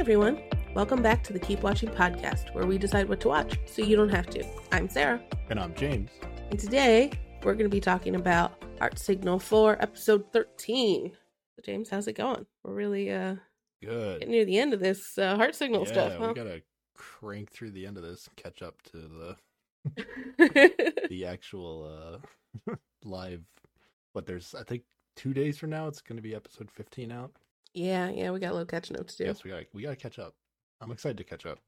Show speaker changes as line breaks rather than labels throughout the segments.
everyone. Welcome back to the Keep Watching podcast, where we decide what to watch so you don't have to. I'm Sarah,
And I'm James.
and today we're going to be talking about Heart Signal 4, episode 13. So James, how's it going? We're really uh
Good.
getting near the end of this uh, Heart Signal
yeah,
stuff,
we gotta crank through the end of this and catch up to the the actual uh live. But there's, I think, two days from now it's gonna be episode 15 out.
Yeah, yeah, we got a little catching up to do.
Yes, we gotta we gotta catch up. I'm excited to catch up.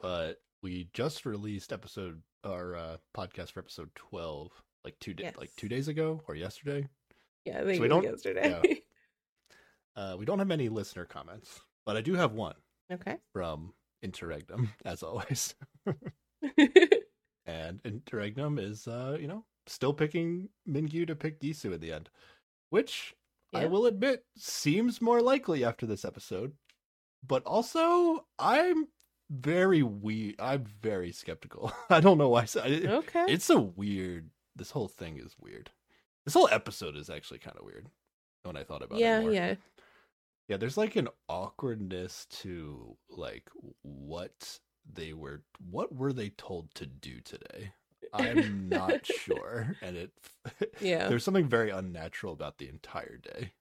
But we just released episode our uh, podcast for episode 12 like two days
Yes.
like two days ago or yesterday.
Yeah, I think
we don't-
yesterday.
Uh, we don't have any listener comments, but I do have one
okay.
from Interregnum, as always. and Interregnum is, uh, you know, still picking Mingyu to pick Yisu in the end, which I will admit seems more likely after this episode. But also, I'm very we I'm very skeptical. I don't know why.
Okay.
It's a weird. This whole thing is weird. This whole episode is actually kind of weird when I thought about
yeah,
it. more.
yeah.
Yeah, there's like an awkwardness to like what they were what were they told to do today? I'm not sure. And it
Yeah.
there's something very unnatural about the entire day.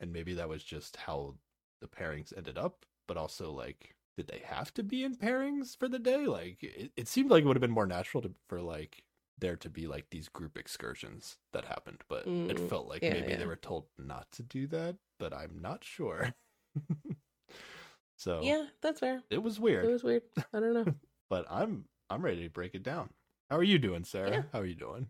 And maybe that was just how the pairings ended up, but also like did they have to be in pairings for the day? Like it, it seemed like it would have been more natural to for like there to be like these group excursions that happened, but it
Mm,
felt like
yeah,
maybe
yeah.
they were told not to do that, but I'm not sure. so
Yeah, that's fair.
it was weird.
It was weird. I don't know.
but I'm I'm ready to break it down. How are you doing, Sarah?
Yeah.
How are you doing?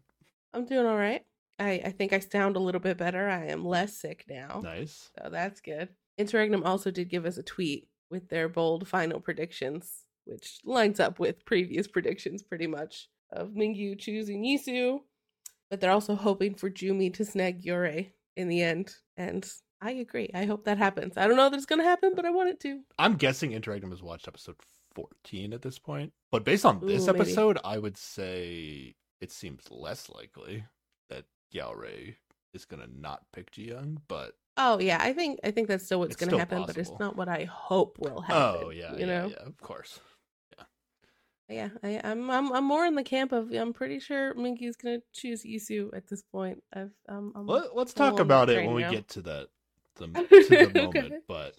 I'm doing all right. I, I think I sound a little bit better. I am less sick now.
Nice.
So that's good. Interregnum also did give us a tweet with their bold final predictions, which lines up with previous predictions pretty much of Mingyu choosing Yisu. But they're also hoping for Jumi to snag Gyaore in the end. And I agree. I hope that happens. I don't know that it's going to happen, but I want it to.
I'm guessing Interregnum has watched episode 14 at this point. But based on this
Ooh, maybe.
episode, I would say it seems less likely that Gyaore is going to not pick Jiyoung, but
Oh yeah, I think I think that's still what's going to
still
happen, but it's not what I hope will happen.
oh yeah,
you
yeah,
know.
yeah, of course.
Yeah, I, I'm I'm I'm more in the camp of I'm pretty sure Mingyu's gonna choose Yisu at this point. I've um I'm
Let, let's talk about it when we get to that the, to the moment.
Okay.
But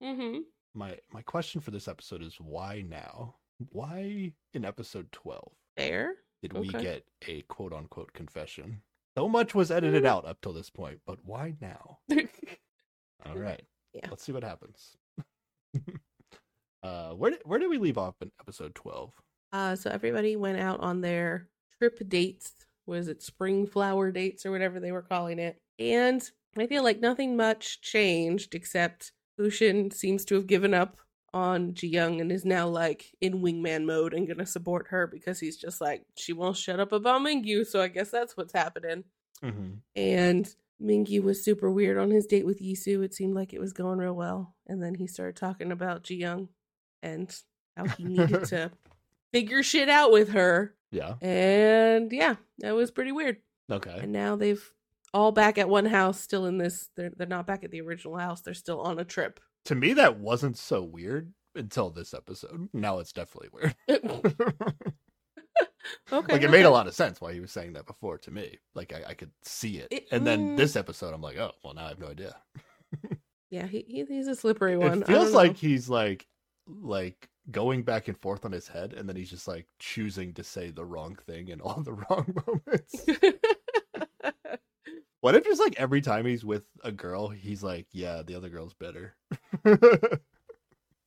hmm
my my question for this episode is why now? Why in episode 12
fair.
did we
Okay.
get a quote unquote confession? So much was edited
Mm.
out up till this point, but why now? All right.
Yeah.
Let's see what happens. uh where did where did we leave off in episode 12?
uh, so everybody went out on their trip dates. Was it spring flower dates or whatever they were calling it? And I feel like nothing much changed except Hushin seems to have given up on Ji Young and is now like in wingman mode and gonna support her because he's just like she won't shut up about Mingyu, so I guess that's what's happening.
Mm-hmm.
And Mingyu was super weird on his date with Yisu. It seemed like it was going real well. And then he started talking about Ji Young and how he needed to figure shit out with her.
Yeah.
And yeah, that was pretty weird.
Okay.
And now they've all back at one house, still in this. They're they're not back at the original house. They're still on a trip.
to me that wasn't so weird until this episode. Now it's definitely weird.
okay,
like it made a lot of sense why he was saying that before to me. Like I, I could see it.
It-
and then
mm.
this episode I'm like, oh well now I have no idea.
Yeah, he, he he's a slippery one.
It feels like he's like like going back and forth on his head and then he's just like choosing to say the wrong thing in all the wrong moments. What if just like every time he's with a girl, he's like, Yeah, the other girl's better.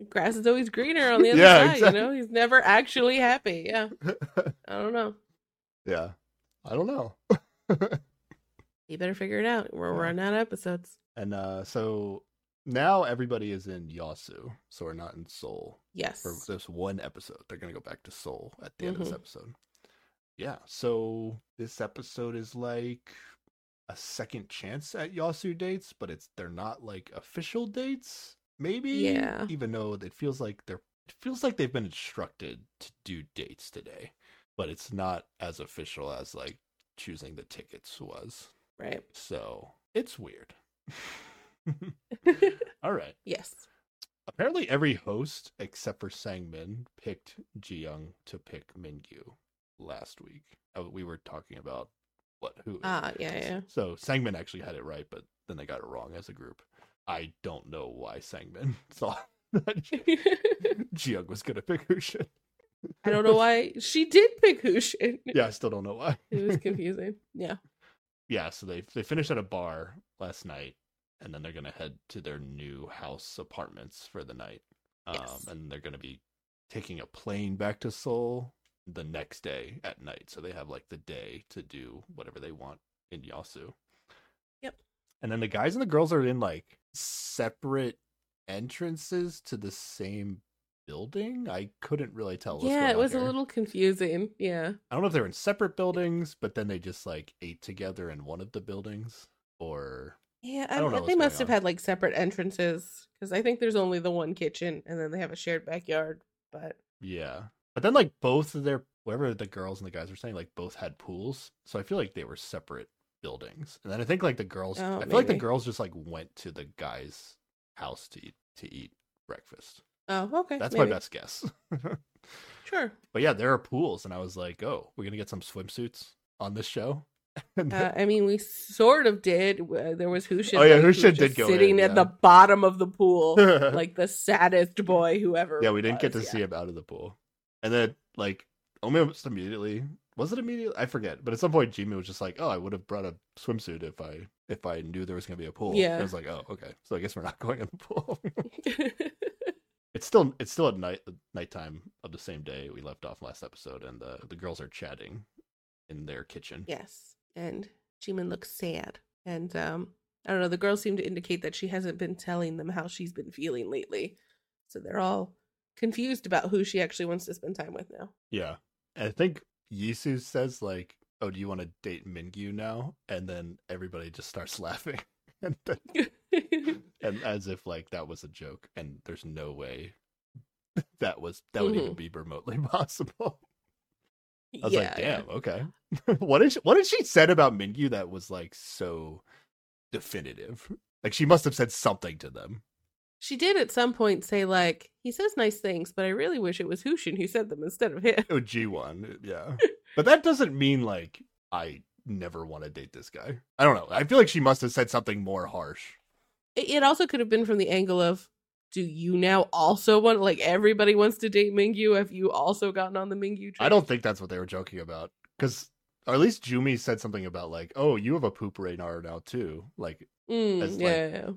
grass is always greener on the other
Yeah,
side.
exactly.
You know, he's never actually happy. Yeah, I don't know.
yeah. I don't know.
You better figure it out. We're
Yeah.
running out of episodes.
And uh so now everybody is in Yasu, so we're not in Seoul.
Yes.
For this one episode. They're gonna go back to Seoul at the end of this episode. Yeah, so this episode is like a second chance at Yasu dates, but it's they're not like official dates, maybe.
Yeah.
Even though it feels like they're it feels like they've been instructed to do dates today, but it's not as official as like choosing the tickets was.
Right.
So it's weird. All right.
yes.
apparently every host except for Sangmin picked Jiyoung to pick Mingyu last week. Uh, We were talking about what who.
Ah, yeah, yeah.
So Sangmin actually had it right, but then they got it wrong as a group. I don't know why Sangmin thought that Jiyoung was gonna pick Hushin.
I don't know why she did pick Hushin.
Yeah, I still don't know why.
It was confusing. Yeah.
yeah, so they they finished at a bar last night, and then they're gonna head to their new house apartments for the night. Um,
Yes.
and they're gonna be taking a plane back to Seoul the next day at night. So they have like the day to do whatever they want in Yasu.
Yep.
And then the guys and the girls are in like separate entrances to the same building. I couldn't really tell.
yeah, it was a little confusing. Yeah.
I don't know if they were in separate buildings, but then they just like ate together in one of the buildings, or
Yeah,
I
I,
don't know
they must have
on.
had like separate entrances because I think there's only the one kitchen and then they have a shared backyard. But
yeah. But then like both of their whatever the girls and the guys were saying, like both had pools, so I feel like they were separate buildings. And then I think like the girls,
Oh,
I feel like the girls just like went to the guy's house to eat to eat breakfast.
oh, okay,
That's
maybe.
my best guess.
Sure.
but yeah, there are pools, and I was like, oh, we're gonna get some swimsuits on this show.
Uh, I mean, we sort of did. Uh, There was Hushin.
Oh, yeah,
like, who was
Hushin did go
sitting
in,
at
yeah.
the bottom of the pool, like the saddest boy who ever.
yeah, we didn't get to
was,
see him out of the pool. And then like almost immediately was it immediately? I forget. But at some point Jimmy was just like, Oh, I would have brought a swimsuit if I if I knew there was gonna be a pool.
Yeah.
I was like, Oh, okay. So I guess we're not going in the pool. it's still it's still at night nighttime of the same day we left off last episode and the the girls are chatting in their kitchen.
yes, and Jimin looks sad, and um, I don't know. The girls seem to indicate that she hasn't been telling them how she's been feeling lately, so they're all confused about who she actually wants to spend time with now.
Yeah. And I think Yisu says like, "Oh, do you want to date Mingyu now?" And then everybody just starts laughing, and then, and as if like that was a joke, and there's no way that was that would even
Mhm.
be remotely possible. I was
yeah,
like,
yeah.
"Damn, okay." what did she, what did she said about Mingyu that was like so definitive? Like she must have said something to them.
She did at some point say like he says nice things, but I really wish it was Hushin who said them instead of him.
Oh, G one, yeah. but that doesn't mean like I never want to date this guy. I don't know. I feel like she must have said something more harsh.
It it also could have been from the angle of, do you now also want like everybody wants to date Mingyu? Have you also gotten on the Mingyu train?
I don't think that's what they were joking about. Because, or at least Jumi said something about like, "Oh, you have a poop radar now too." Like,
Mm,
as, like,
yeah, yeah.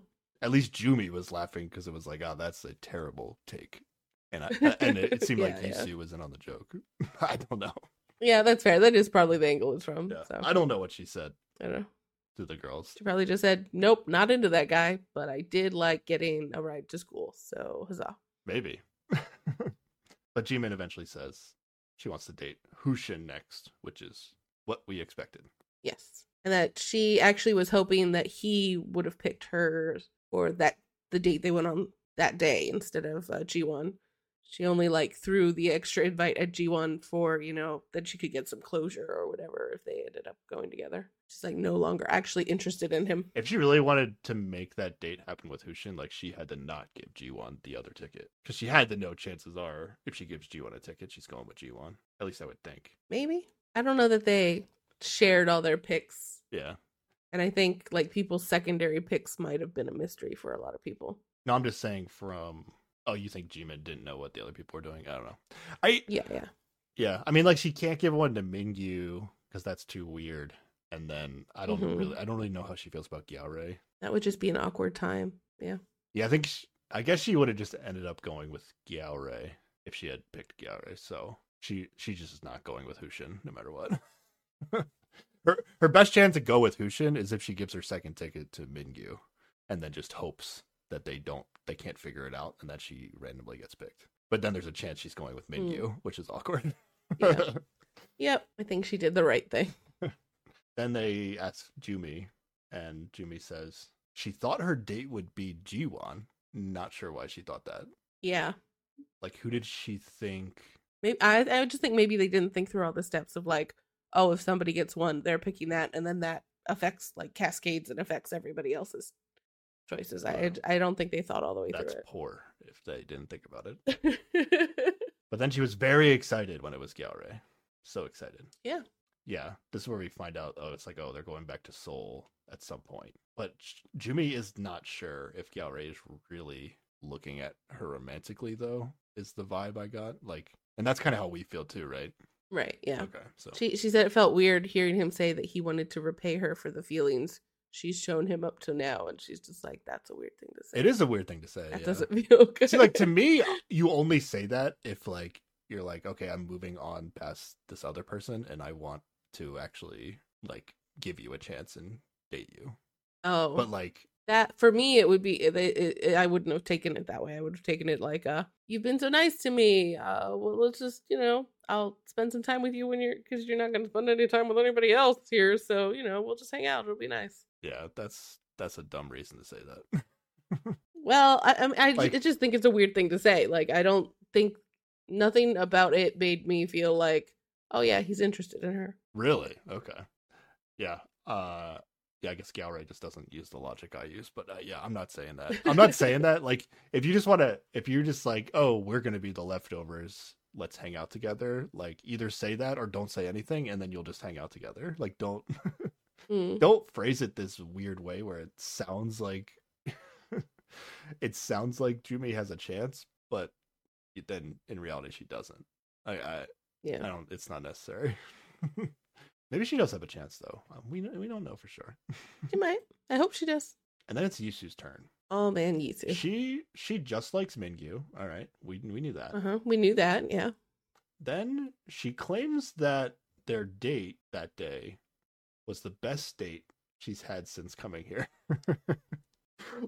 At least Jumi was laughing because it was like, "Oh, that's a terrible take," and I, and it, it seemed like
Yeah, yeah.
Yisu was in on the joke. I don't know.
Yeah, that's fair. That is probably the angle it's from.
Yeah.
So
I don't know what she said
I don't know.
to the girls.
She probably just said, "Nope, not into that guy," but I did like getting a ride to school. So huzzah!
Maybe. but Jimin eventually says she wants to date Hushin next, which is what we expected.
Yes, and that she actually was hoping that he would have picked her or that the date they went on that day instead of uh, G1. She only like threw the extra invite at G1 for, you know, that she could get some closure or whatever if they ended up going together. She's like no longer actually interested in him.
If she really wanted to make that date happen with Hushin, like she had to not give G1 the other ticket. Because she had to know chances are if she gives G1 a ticket, she's going with G1. At least I would think.
Maybe. I don't know that they shared all their picks.
Yeah.
And I think like people's secondary picks might have been a mystery for a lot of people.
No, I'm just saying from oh, you think Jimin didn't know what the other people were doing? I don't know. I
Yeah, yeah.
yeah, I mean like she can't give one to Mingyu because that's too weird. And then I don't
Mhm.
really I don't really know how she feels about Gyaore.
That would just be an awkward time. Yeah.
Yeah, I think she, I guess she would have just ended up going with Gyaore if she had picked Gyaore. So she she just is not going with Hushin no matter what. her her best chance to go with Hushin is if she gives her second ticket to Mingyu and then just hopes that they don't they can't figure it out and that she randomly gets picked. But then there's a chance she's going with mm. Mingyu, which is awkward.
Yeah. Yep. I think she did the right thing.
then they ask Jumi and Jumi says she thought her date would be Jiwon. Not sure why she thought that.
Yeah.
like who did she think
Maybe I I just think maybe they didn't think through all the steps of like, oh, if somebody gets one, they're picking that, and then that affects like cascades and affects everybody else's. choices. I
Wow.
I don't think they thought all the way
That's
through That's
poor if they didn't think about it. But then she was very excited when it was Gyaore. So excited.
Yeah.
Yeah. This is where we find out, oh, it's like, oh, they're going back to Seoul at some point. But Jumi is not sure if Gyaore is really looking at her romantically, though, is the vibe I got. Like, and that's kind of how we feel too, right?
Right. Yeah.
Okay. So,
She she said it felt weird hearing him say that he wanted to repay her for the feelings she's shown him up to now, and she's just like, "That's a weird thing to say."
it is a weird thing to say.
That
yeah.
doesn't feel good.
See, like to me, you only say that if like you're like, okay, I'm moving on past this other person, and I want to actually like give you a chance and date you.
oh,
But like,
that for me it would be it, it, it- I wouldn't have taken it that way. I would have taken it like, "Uh, you've been so nice to me. Uh, well, let's just you know, I'll spend some time with you when you're because you're not going to spend any time with anybody else here. So you know, we'll just hang out. It'll be nice."
yeah, that's that's a dumb reason to say that.
Well, I I, I,
Like-
I just think it's a weird thing to say. Like, I don't think nothing about it made me feel like, oh yeah, he's interested in her.
really? Okay. Yeah. Uh. Yeah, I guess Gyaore just doesn't use the logic I use, but uh, yeah, I'm not saying that. I'm not saying that. Like, if you just want to, if you're just like, oh, we're gonna be the leftovers, let's hang out together. Like, either say that or don't say anything, and then you'll just hang out together. Like, don't
Mm.
don't phrase it this weird way where it sounds like it sounds like Jumi has a chance, but then in reality she doesn't. I I, I don't. It's not necessary. Maybe she does have a chance though. Um, we we don't know for sure.
She might. I hope she does.
And then it's Yisu's turn.
Oh man, Yisu.
She she just likes Mingyu. All right, we we knew that.
Uh huh. We knew that. Yeah.
Then she claims that their date that day was the best date she's had since coming here.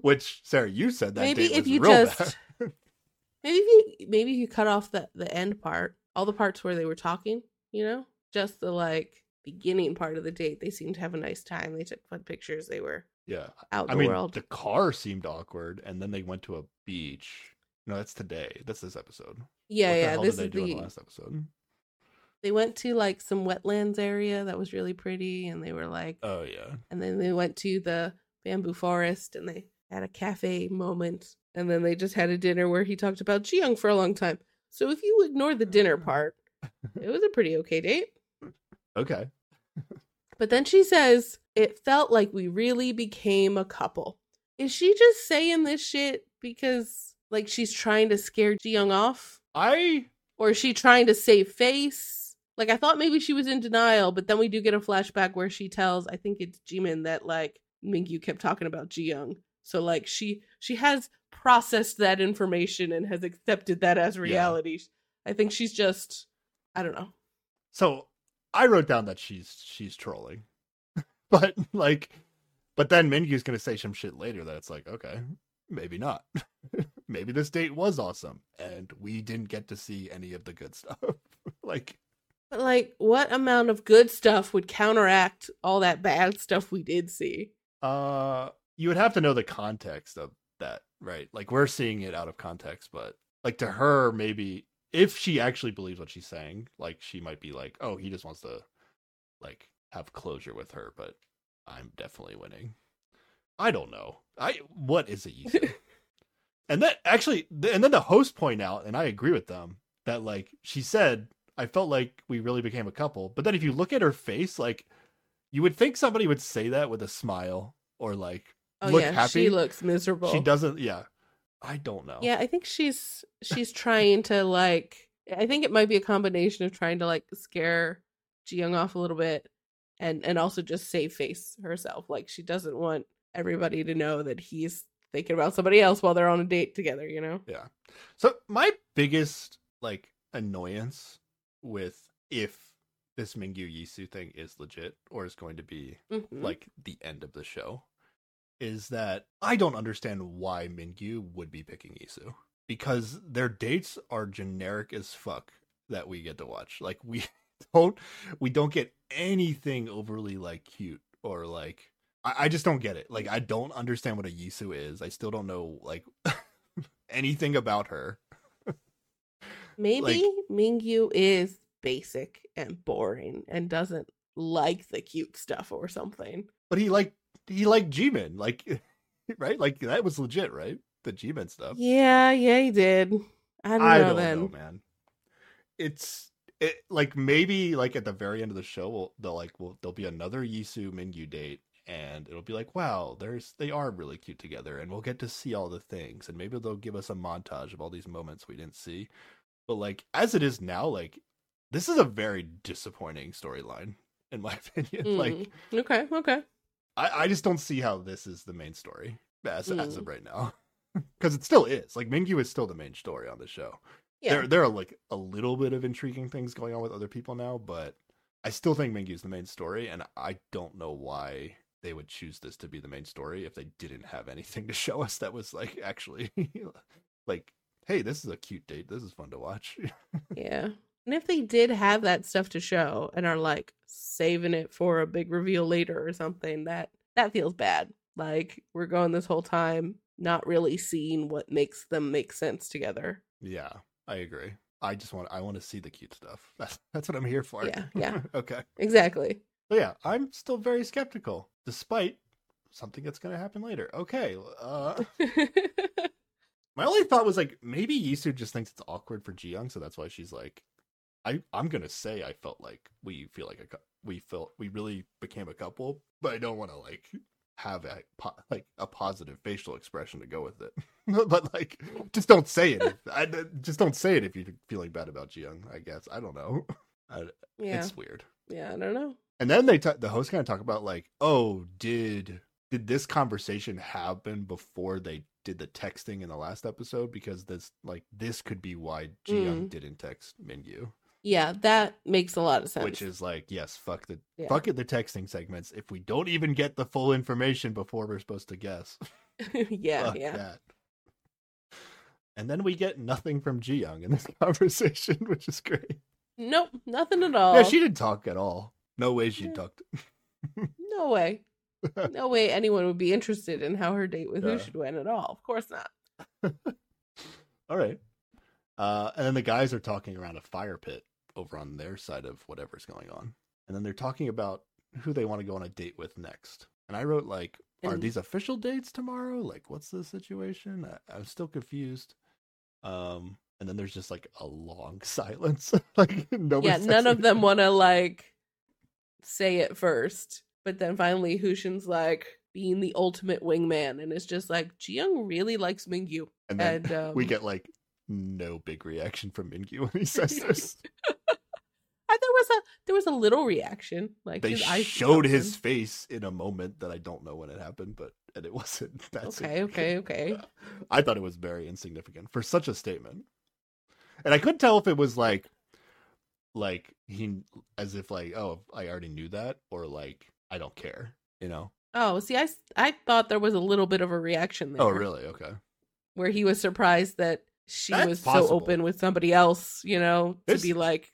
Which Sarah, you said that
Maybe
date
if
was
you
real
just-
bad.
Maybe if you maybe if you cut off the the end part, all the parts where they were talking, you know, just the like beginning part of the date. They seemed to have a nice time. They took fun pictures. They were
yeah,
out in
I
the
mean
world.
the car seemed awkward, and then they went to a beach. No, that's today. That's this episode.
yeah,
what
yeah. This
did they
is
do in
the
the last episode?
they went to like some wetlands area that was really pretty and they were like
Oh yeah,
and then they went to the bamboo forest and they had a cafe moment and then they just had a dinner where he talked about Jiyoung for a long time. So if you ignore the dinner part, it was a pretty okay date.
Okay.
But then she says it felt like we really became a couple. Is she just saying this shit because like she's trying to scare Jiyoung off
I
or is she trying to save face? Like I thought maybe she was in denial, but then we do get a flashback where she tells I think it's Jimin that like Mingyu kept talking about Jiyoung. So like she she has processed that information and has accepted that as reality. I think she's just I don't know.
so I wrote down that she's she's trolling, but like, but then Mingyu's gonna say some shit later that it's like, okay, maybe not. maybe this date was awesome, and we didn't get to see any of the good stuff. like,
But like what amount of good stuff would counteract all that bad stuff we did see?
uh, you would have to know the context of that, right? Like, we're seeing it out of context, but like to her, maybe if she actually believes what she's saying, like she might be like, oh, he just wants to like have closure with her, but I'm definitely winning. I don't know. I what is it you say? and that actually, and then the host point out, and I agree with them that like she said, I felt like we really became a couple. But then if you look at her face, like you would think somebody would say that with a smile or like
Oh
look
yeah,
happy.
she looks miserable.
She doesn't. Yeah, I don't know.
Yeah, I think she's she's trying to like I think it might be a combination of trying to like scare Jiyoung off a little bit and and also just save face herself. Like she doesn't want everybody to know that he's thinking about somebody else while they're on a date together, you know?
Yeah. So my biggest like annoyance with if this Mingyu Yisu thing is legit or is going to be
Mhm.
like the end of the show is that I don't understand why Mingyu would be picking Yisu because their dates are generic as fuck that we get to watch. Like we don't we don't get anything overly like cute or like I, I just don't get it. Like I don't understand what a Yisu is. I still don't know like anything about her.
Maybe Mingyu is basic and boring and doesn't like the cute stuff or something.
But he like he liked Jimin, Like right? Like that was legit, right? The Jimin stuff.
Yeah, yeah, he did. I don't
I
know
don't
then.
know, man. It's it like maybe like at the very end of the show, we'll, they'll like will there'll be another Yisu Mingyu date, and it'll be like, wow, there's they are really cute together, and we'll get to see all the things, and maybe they'll give us a montage of all these moments we didn't see. But like as it is now, like this is a very disappointing storyline, in my opinion. Like
Mm. okay, okay.
I, I just don't see how this is the main story as as
Mm.
of right now. Because it still is. Like Mingyu is still the main story on the show
Yeah.
there there are like a little bit of intriguing things going on with other people now, but I still think Mingyu's the main story, and I don't know why they would choose this to be the main story if they didn't have anything to show us that was like actually like, hey, this is a cute date. This is fun to watch.
Yeah. And if they did have that stuff to show and are like saving it for a big reveal later or something, that that feels bad. Like we're going this whole time not really seeing what makes them make sense together.
yeah, I agree. I just want I want to see the cute stuff. That's that's what I'm here for.
Yeah, yeah.
okay.
Exactly.
But yeah, I'm still very skeptical, despite something that's going to happen later. Okay. Uh, My only thought was like maybe Yisu just thinks it's awkward for Jiyoung, so that's why she's like, I I'm gonna say I felt like we feel like a we felt we really became a couple, but I don't want to like have a po- like a positive facial expression to go with it. but like, just don't say it. I, just don't say it if you're feeling bad about Jiyoung. I guess I don't know. I,
yeah.
It's weird.
Yeah, I don't know.
And then they t- the host kind of talk about like, oh, did did this conversation happen before they did the texting in the last episode? Because this like this could be why Jiyoung
Mm.
didn't text Mingyu,
Yeah, that makes a lot of sense.
which is like, yes, fuck the
Yeah.
fuck it, the texting segments. If we don't even get the full information before we're supposed to guess,
yeah,
fuck
yeah.
that. And then we get nothing from Jiyoung in this conversation, which is great.
Nope, nothing at all.
Yeah, she didn't talk at all. No way she talked.
No way. No way anyone would be interested in how her date with
Yeah.
Hushin at all. Of course not.
All right. Uh, and then the guys are talking around a fire pit over on their side of whatever's going on. And then they're talking about who they want to go on a date with next. And I wrote, like, are these official dates tomorrow? Like, what's the situation? I, I'm still confused. Um, and then there's just like a long silence. like, nobody
yeah, none of them want to like say it first. But then finally, Hushin's like being the ultimate wingman, and it's just like Jiyoung really likes Mingyu,
And then
and um,
we get like no big reaction from Mingyu when he says this.
Was a there was a little reaction, like
they showed his face in a moment that I don't know when it happened, but and it wasn't that
Okay, okay, okay.
I thought it was very insignificant for such a statement. And I couldn't tell if it was like like he as if like, oh, I already knew that or like I don't care, you know.
Oh, see, I I thought there was a little bit of a reaction oh, there.
Oh, really? Okay.
Where he was surprised that she
That's
was
possible.
so open with somebody else, you know, to be like,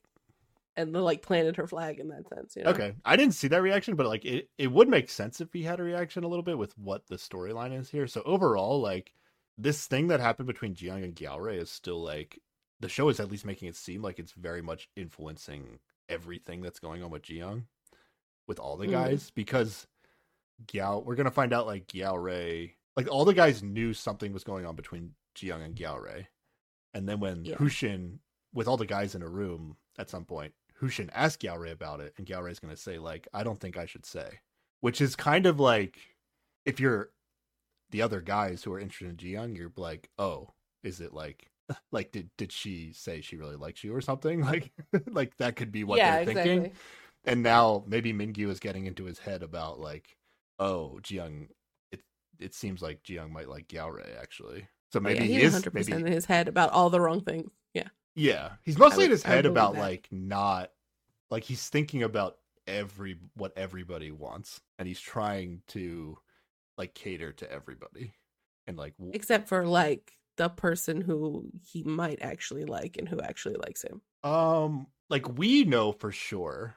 and the, like planted her flag in that sense. You know?
Okay. I didn't see that reaction, but like it it would make sense if he had a reaction a little bit with what the storyline is here. So overall, like this thing that happened between Jiyoung and Gyaore is still like the show is at least making it seem like it's very much influencing everything that's going on with Jiyoung with all the
Mm.
guys because Giao we're gonna find out like Gyaore like all the guys knew something was going on between Jiyoung and Gyaore. And then when
Yeah.
Hushin with all the guys in a room at some point, Hushin ask Gyaore about it, and Gyaore's gonna say, like, I don't think I should say. Which is kind of like if you're the other guys who are interested in Jiyoung, you're like, oh, is it like like did did she say she really likes you or something? Like like that could be what
yeah,
they're
exactly.
thinking. And now maybe Mingyu is getting into his head about like, oh, Jiyoung it it seems like Jiyoung might like Gyaore actually. So
Oh,
maybe
yeah,
he
he's
is
100
maybe
in his head about all the wrong things. Yeah,
yeah, he's mostly
would-
in his head about
that.
like not like he's thinking about every what everybody wants, and he's trying to like cater to everybody, and like w-
except for like the person who he might actually like and who actually likes him.
um like we know for sure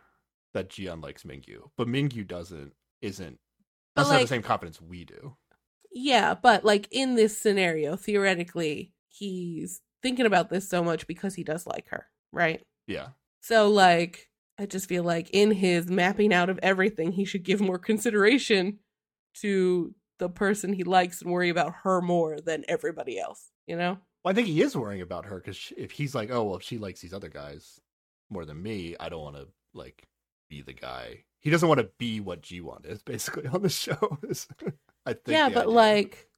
that Jiyoung likes Mingyu, but Mingyu doesn't isn't
But,
doesn't have
like-
the same confidence we do.
Yeah, but like in this scenario, theoretically, he's thinking about this so much because he does like her, right?
Yeah,
So like I just feel like in his mapping out of everything, he should give more consideration to the person he likes and worry about her more than everybody else. You know?
Well, I think he is worrying about her because if he's like, oh well, if she likes these other guys more than me, I don't want to like be the guy. He doesn't want to be what G1 is basically on the show. I think.
Yeah, but
idea.
like,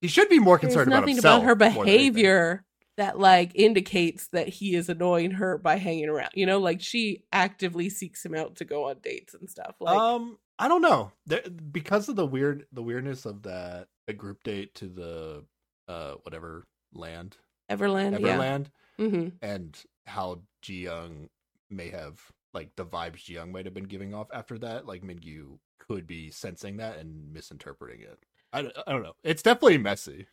he should be more concerned about
nothing
himself
about her
more than anything.
behavior that like indicates that he is annoying her by hanging around. You know, like she actively seeks him out to go on dates and stuff. Like,
um, I don't know. There, because of the weird, the weirdness of that a group date to the uh whatever land,
Everland, yeah.
Everland,
hmm
and how Ji Young may have like the vibes Ji Young might have been giving off after that. Like Mingyu could be sensing that and misinterpreting it. I, don't- I don't know. It's definitely messy.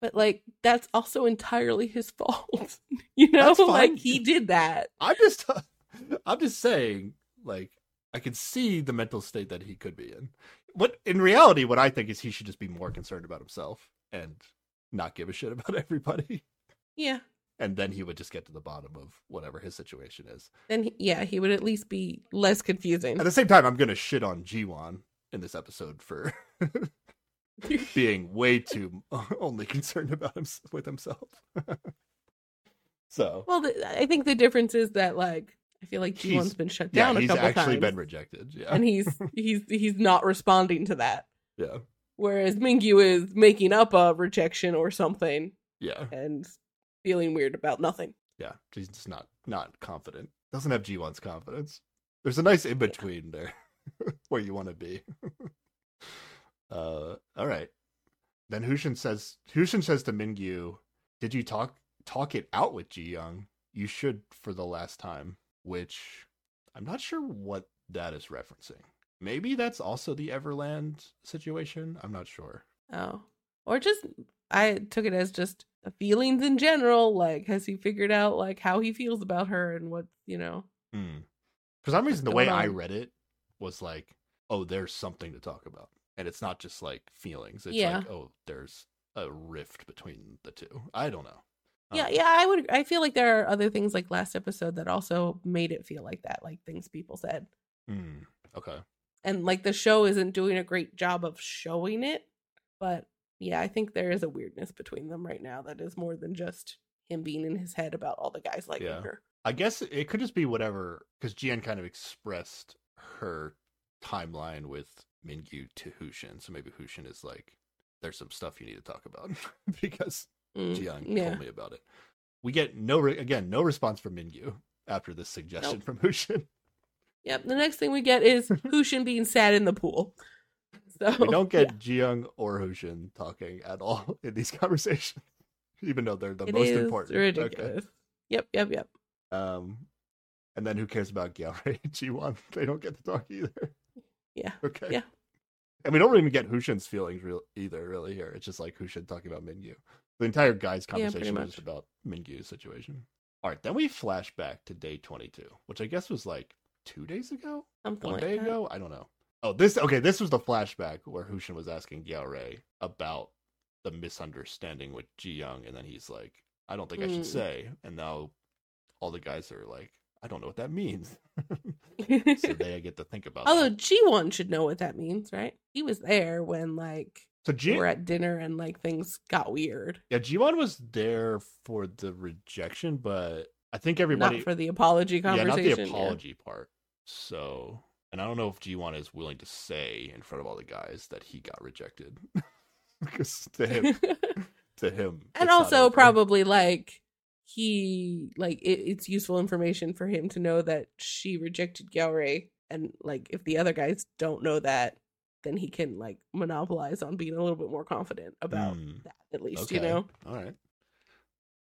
But like, that's also entirely his fault. you know, like he did that.
I'm just, I'm just saying, like, I can see the mental state that he could be in. What in reality, what I think is he should just be more concerned about himself and not give a shit about everybody,
Yeah.
and then he would just get to the bottom of whatever his situation is.
Then he, yeah, he would at least be less confusing.
At the same time, I'm gonna shit on G1 in this episode for being way too only concerned about him with himself. so
Well, the, I think the difference is that like I feel like G1's been shut
yeah,
down a
he's actually been rejected. Yeah,
and he's he's he's not responding to that.
yeah,
Whereas Mingyu is making up a rejection or something
yeah,
and feeling weird about nothing.
yeah. He's just not not confident. Doesn't have G1's confidence. There's a nice in between there where you want to be. uh, all right. Then Hushin says Hushin says to Mingyu, "Did you talk talk it out with Ji Young? You should for the last time." Which I'm not sure what that is referencing. Maybe that's also the Everland situation. I'm not sure.
Oh, or just I took it as just feelings in general. Like, has he figured out like how he feels about her and what you know?
Hmm. For some reason, the way I read it was like, "Oh, there's something to talk about," and it's not just like feelings. It's
Yeah.
like, "Oh, there's a rift between the two. I don't know.
Yeah,
Um,
yeah. I would. I feel like there are other things like last episode that also made it feel like that, like things people said.
hmm, Okay.
and like the show isn't doing a great job of showing it but yeah i think there is a weirdness between them right now that is more than just him being in his head about all the guys liking
Yeah.
her
I guess it could just be whatever because Jiyoung kind of expressed her timeline with Mingyu to Hushin, so maybe Hushin is like, "There's some stuff you need to talk about," because
Mm,
Jiyoung
yeah
told me about it. We get no re- again no response from Mingyu after this suggestion
Nope.
from Hushin.
yep the next thing we get is hushin being sad in the pool so
We don't get
yeah.
Jiyoung or Hushin talking at all in these conversations, even though they're the
It
most important. Okay.
ridiculous yep yep yep
Um, and then who cares about Gyaorei and Jiwon? They don't get to talk either.
Yeah.
Okay.
Yeah.
And we don't even get Hushin's feelings real either, really. Here, it's just like Hushin talking about Mingyu. The entire guy's
Yeah,
conversation is
much.
about Mingyu's situation. All right, then we flash back to day twenty-two, which I guess was like two days ago,
something
one
like
day
that.
ago. I don't know. Oh, this okay. This was the flashback where Hushin was asking Gyaorei about the misunderstanding with Ji Young, and then he's like, "I don't think I should
Mm.
say." And now all the guys are like, "I don't know what that means." so they get to think about.
although g1 should know what that means right he was there when like
so Ji-
were at dinner and like things got weird
yeah, G one was there for the rejection, but I think everybody
not for the apology
yeah,
conversation
not the
yeah.
apology part. So, and I don't know if G1 is willing to say in front of all the guys that he got rejected. because to him, to him,
and also probably like he like it, it's useful information for him to know that she rejected Gyaorei and like if the other guys don't know that then he can like monopolize on being a little bit more confident about
Mm,
that at least
okay.
you know
All right.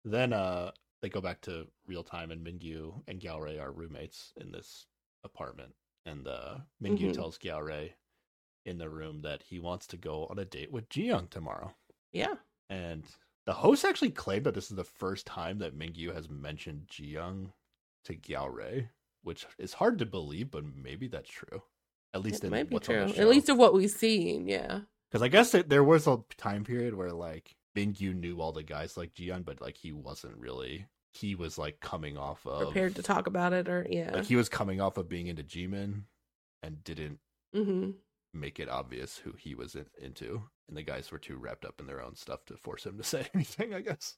Then uh they go back to real time and Mingyu and Gyaorei are roommates in this apartment. And uh Mingyu
Mhm.
tells Gyaorei in the room that he wants to go on a date with Jiyoung tomorrow.
yeah
And the host actually claimed that this is the first time that Mingyu has mentioned Jiyoung to Gyaorei, which is hard to believe, but maybe that's true. At least
it
in
might be true
on the show.
at least of what we've seen yeah
Because I guess it, there was a time period where like Mingyu knew all the guys like Jiyoung, but like he wasn't really. He was like coming off of
prepared to talk about it or yeah
Like he was coming off of being into Jimin, and didn't
hmm
make it obvious who he was in, into, and the guys were too wrapped up in their own stuff to force him to say anything. I guess.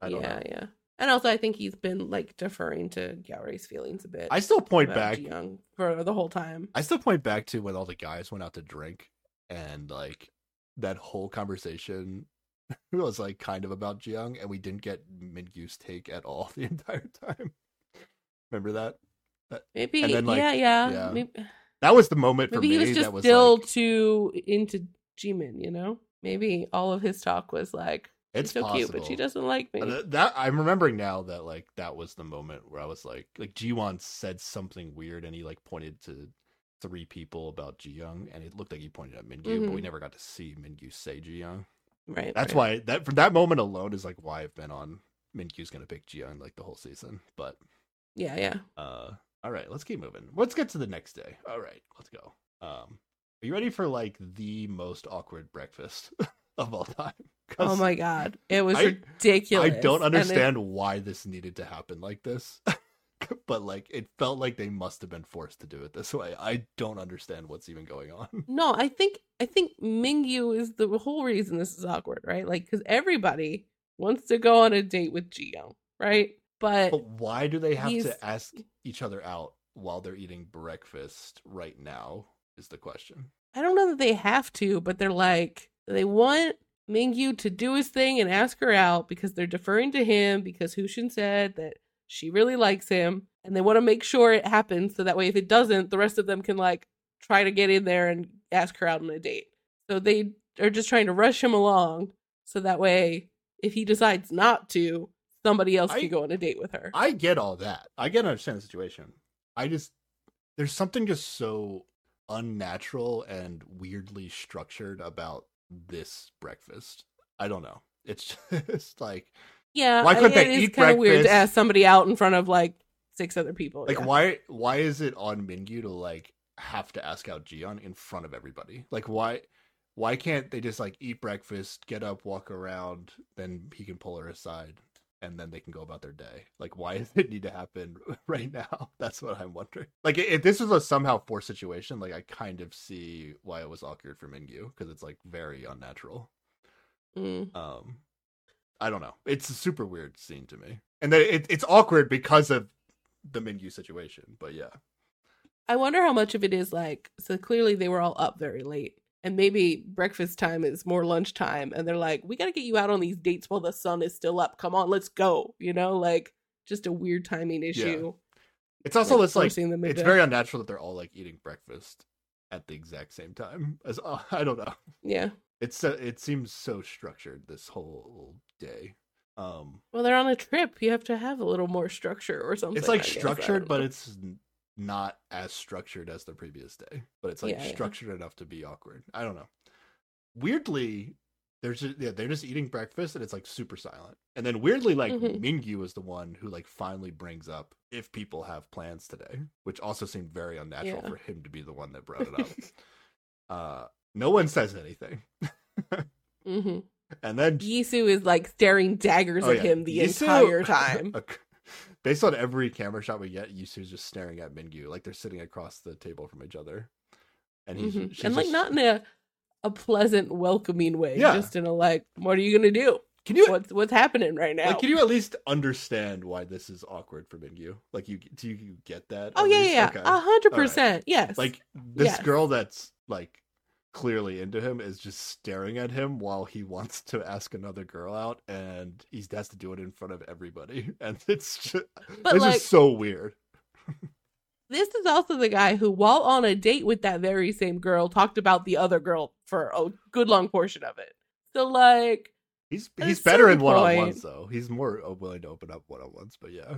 I don't
yeah,
know.
yeah. And also, I think he's been like deferring to Gyaore's feelings a bit.
I still point back.
Ji-young for the whole time.
I still point back to when all the guys went out to drink, and like that whole conversation was like kind of about Jiyoung, and we didn't get Mingyu's take at all the entire time. Remember that?
Maybe,
then, like,
yeah, yeah.
yeah.
Maybe,
That was the moment for
maybe
me.
he was just
that was
still
like,
too into Jimin, you know? Maybe all of his talk was like,
it's
so cute, but she doesn't like me.
Uh, That I'm remembering now that like that was the moment where I was like, like Jiwon said something weird, and he like pointed to three people about Jiyoung, and it looked like he pointed at Mingyu, but we
Mhm.
never got to see Mingyu say Jiyoung.
right.
That's
right.
why that from that moment alone is like why I've been on Minkyu's gonna pick Jiyoung like the whole season. But
Yeah, yeah.
uh all right, let's keep moving. Let's get to the next day. All right, let's go. Um are you ready for like the most awkward breakfast of all time?
Oh my god. It was
I-
ridiculous.
I don't
And it-
understand why this needed to happen like this. but like it felt like they must have been forced to do it this way. I don't understand what's even going on.
No, I think I think Mingyu is the whole reason this is awkward, right? Like because everybody wants to go on a date with Jiyoung, right? But
But why do they have
He's-
to ask each other out while they're eating breakfast right now? Is the question.
I don't know that they have to, but they're like they want Mingyu to do his thing and ask her out because they're deferring to him because Hushin said that she really likes him and they want to make sure it happens so that way if it doesn't, the rest of them can like try to get in there and ask her out on a date. So they are just trying to rush him along so that way if he decides not to, somebody else
I-
can go on a date with her.
I get all that. I get understand the situation. I just there's something just so unnatural and weirdly structured about this breakfast. I don't know. It's just like
yeah,
Why couldn't
I-
they eat
of weird to
breakfast?
ask somebody out in front of like six other people.
like
yeah.
why why is it on Mingyu to like have to ask out Jiyoung in front of everybody? Like why why can't they just like eat breakfast, get up, walk around, then he can pull her aside and then they can go about their day. Like why does it need to happen right now? That's what I'm wondering. Like if this was a somehow forced situation, like I kind of see why it was awkward for Mingyu because it's like very unnatural.
Mm.
Um, I don't know. It's a super weird scene to me, and then it, it's awkward because of the Mingyu situation. But yeah,
I wonder how much of it is like so clearly they were all up very late. And maybe breakfast time is more lunchtime and they're like, We gotta get you out on these dates while the sun is still up. Come on, let's go. You know, like just a weird timing issue.
it's also
like,
it's like it's very unnatural that they're all like eating breakfast at the exact same time. As uh, I don't know,
Yeah.
it's so, it seems so structured this whole day. Um,
Well, they're on a trip. You have to have a little more structure or something.
it's like
I
structured, but it's not as structured as the previous day. But it's like
Yeah, yeah.
structured enough to be awkward. I don't know. Weirdly, there's just, yeah, they're just eating breakfast and it's like super silent. And then weirdly, like
Mhm.
Mingyu is the one who like finally brings up if people have plans today, which also seemed very unnatural
Yeah.
for him to be the one that brought it up. uh, no one says anything,
Mhm.
and then
Yisu is like staring daggers
Oh,
at
yeah.
him the
Yisu-
entire time.
Based on every camera shot we get, Yisu's just staring at Mingyu like they're sitting across the table from each other, and he's
Mhm.
she's
And like
just-
not in a a pleasant, welcoming way.
Yeah.
Just in a like, what are you gonna do?
Can you
What's what's happening right now?
like? Can you at least understand why this is awkward for Mingyu? Like, you do you get that?
oh yeah,
least?
yeah, A hundred percent. Yes.
Like this
Yes.
girl that's like clearly into him is just staring at him while he wants to ask another girl out, and he has to do it in front of everybody, and it's just
But,
this
like-
is so weird.
this is also the guy who, while on a date with that very same girl, talked about the other girl for a good long portion of it. So like
He's he's better in
point-
ones though. He's more uh, willing to open up one on ones, but yeah.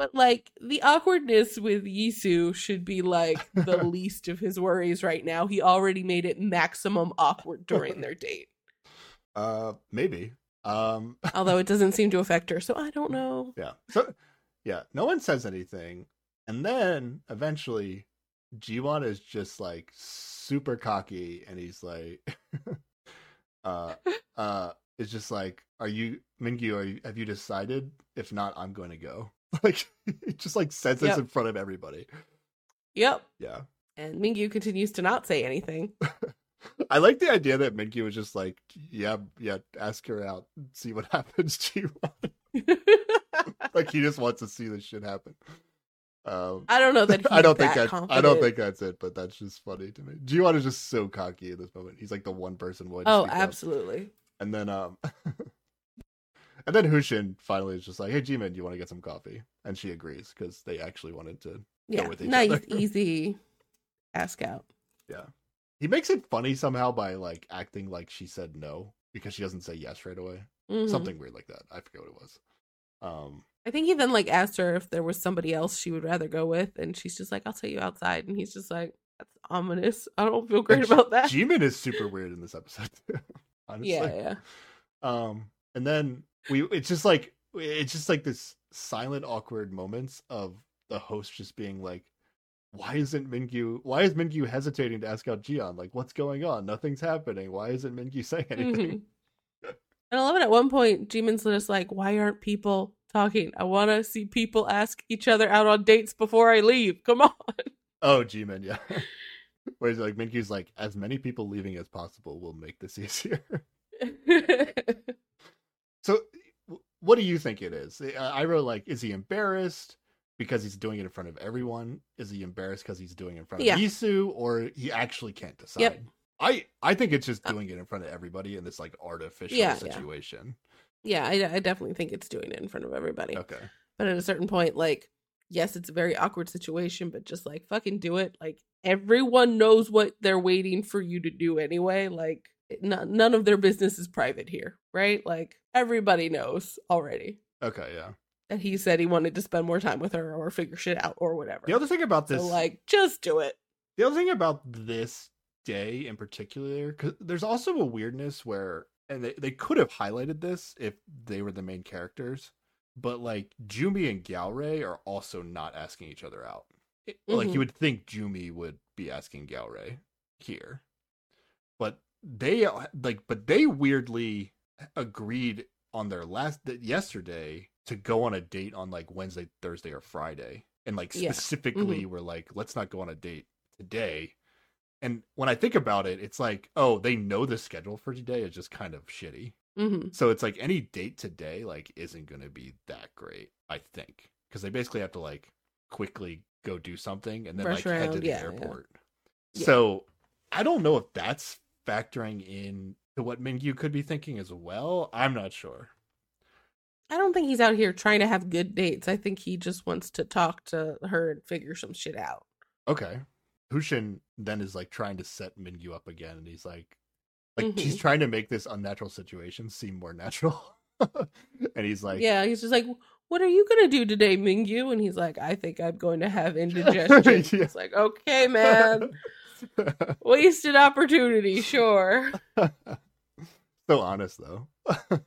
But like the awkwardness with Yisu should be like the least of his worries right now. He already made it maximum awkward during their date.
Uh, maybe. Um,
Although it doesn't seem to affect her, so I don't know.
yeah. So, yeah, no one says anything, and then eventually, Jiwon is just like super cocky, and he's like, uh, uh, it's just like, are you Mingyu? Are you? Have you decided? If not, I'm going to go. Like, he just like says this
Yep.
in front of everybody.
Yep.
Yeah.
And Mingyu continues to not say anything.
I like the idea that Mingyu was just like, yeah, yeah, ask her out, see what happens. G1. like he just wants to see this shit happen. Um,
I don't know that
I don't think
that
that, I don't think that's it, but that's just funny to me. G1 is just so cocky in this moment. He's like the one person willing
Oh,
speak up.
absolutely.
And then um and then Hushin finally is just like, "Hey, Jimin, do you want to get some coffee?" And she agrees because they actually wanted to.
Yeah,
with each
nice,
other.
easy ask out.
Yeah, he makes it funny somehow by like acting like she said no because she doesn't say yes right away.
Mhm.
Something weird like that. I forget what it was. Um,
I think he then like asked her if there was somebody else she would rather go with, and she's just like, "I'll tell you outside," and he's just like, "That's ominous. I don't feel great about that."
Jimin is super weird in this episode. Honestly.
yeah, yeah.
Um, and then we it's just like it's just like this silent, awkward moments of the host just being like, "Why isn't Mingyu? Why is Mingyu hesitating to ask out Jiyoung? Like, what's going on? Nothing's happening. Why isn't Mingyu saying anything?"
Mhm. And I love it. At one point, Jimin's just like, "Why aren't people talking? I want to see people ask each other out on dates before I leave. Come on."
Oh, Jimin, yeah. Whereas like Mingyu's like, as many people leaving as possible will make this easier. So, what do you think it is? Eh, I I wrote like, is he embarrassed because he's doing it in front of everyone? Is he embarrassed because he's doing it in front
Yeah.
of Yisu, or he actually can't decide?
Yep.
I I think it's just uh doing it in front of everybody in this like artificial
Yeah, yeah.
situation.
yeah, I, I definitely think it's doing it in front of everybody.
Okay.
But at a certain point, like, yes, it's a very awkward situation, but just like fucking do it. Like everyone knows what they're waiting for you to do anyway. Like it- none, of their business is private here, right? Like everybody knows already
Okay. Yeah.
And he said he wanted to spend more time with her or figure shit out or whatever.
The other thing about this,
so like, just do it.
The other thing about this day in particular, because there's also a weirdness where, and they, they could have highlighted this if they were the main characters, but like Jumi and Gyaore are also not asking each other out. It- Like you mm-hmm. would think Jumi would be asking Gyaore here, but they like, but they weirdly agreed on their last yesterday to go on a date on like Wednesday, Thursday, or Friday, and like
Yeah.
specifically were like, let's not go on a date today. And when I think about it, it's like, oh, they know the schedule for today is just kind of shitty.
hmm
So it's like any date today like isn't going to be that great, I think, because they basically have to like quickly go do something and then
Rush
like head to the
yeah.
airport.
Yeah.
So I don't know if that's factoring in to what Mingyu could be thinking as well. I'm not sure.
I don't think he's out here trying to have good dates. I think he just wants to talk to her and figure some shit out.
Okay. Hushin then is like trying to set Mingyu up again, and he's like, like
Mhm.
he's trying to make this unnatural situation seem more natural. and he's like,
yeah, he's just like, "What are you gonna do today, Mingyu?" And he's like, "I think I'm going to have indigestion."
Yeah.
It's like, okay, man, wasted opportunity, sure.
so honest though.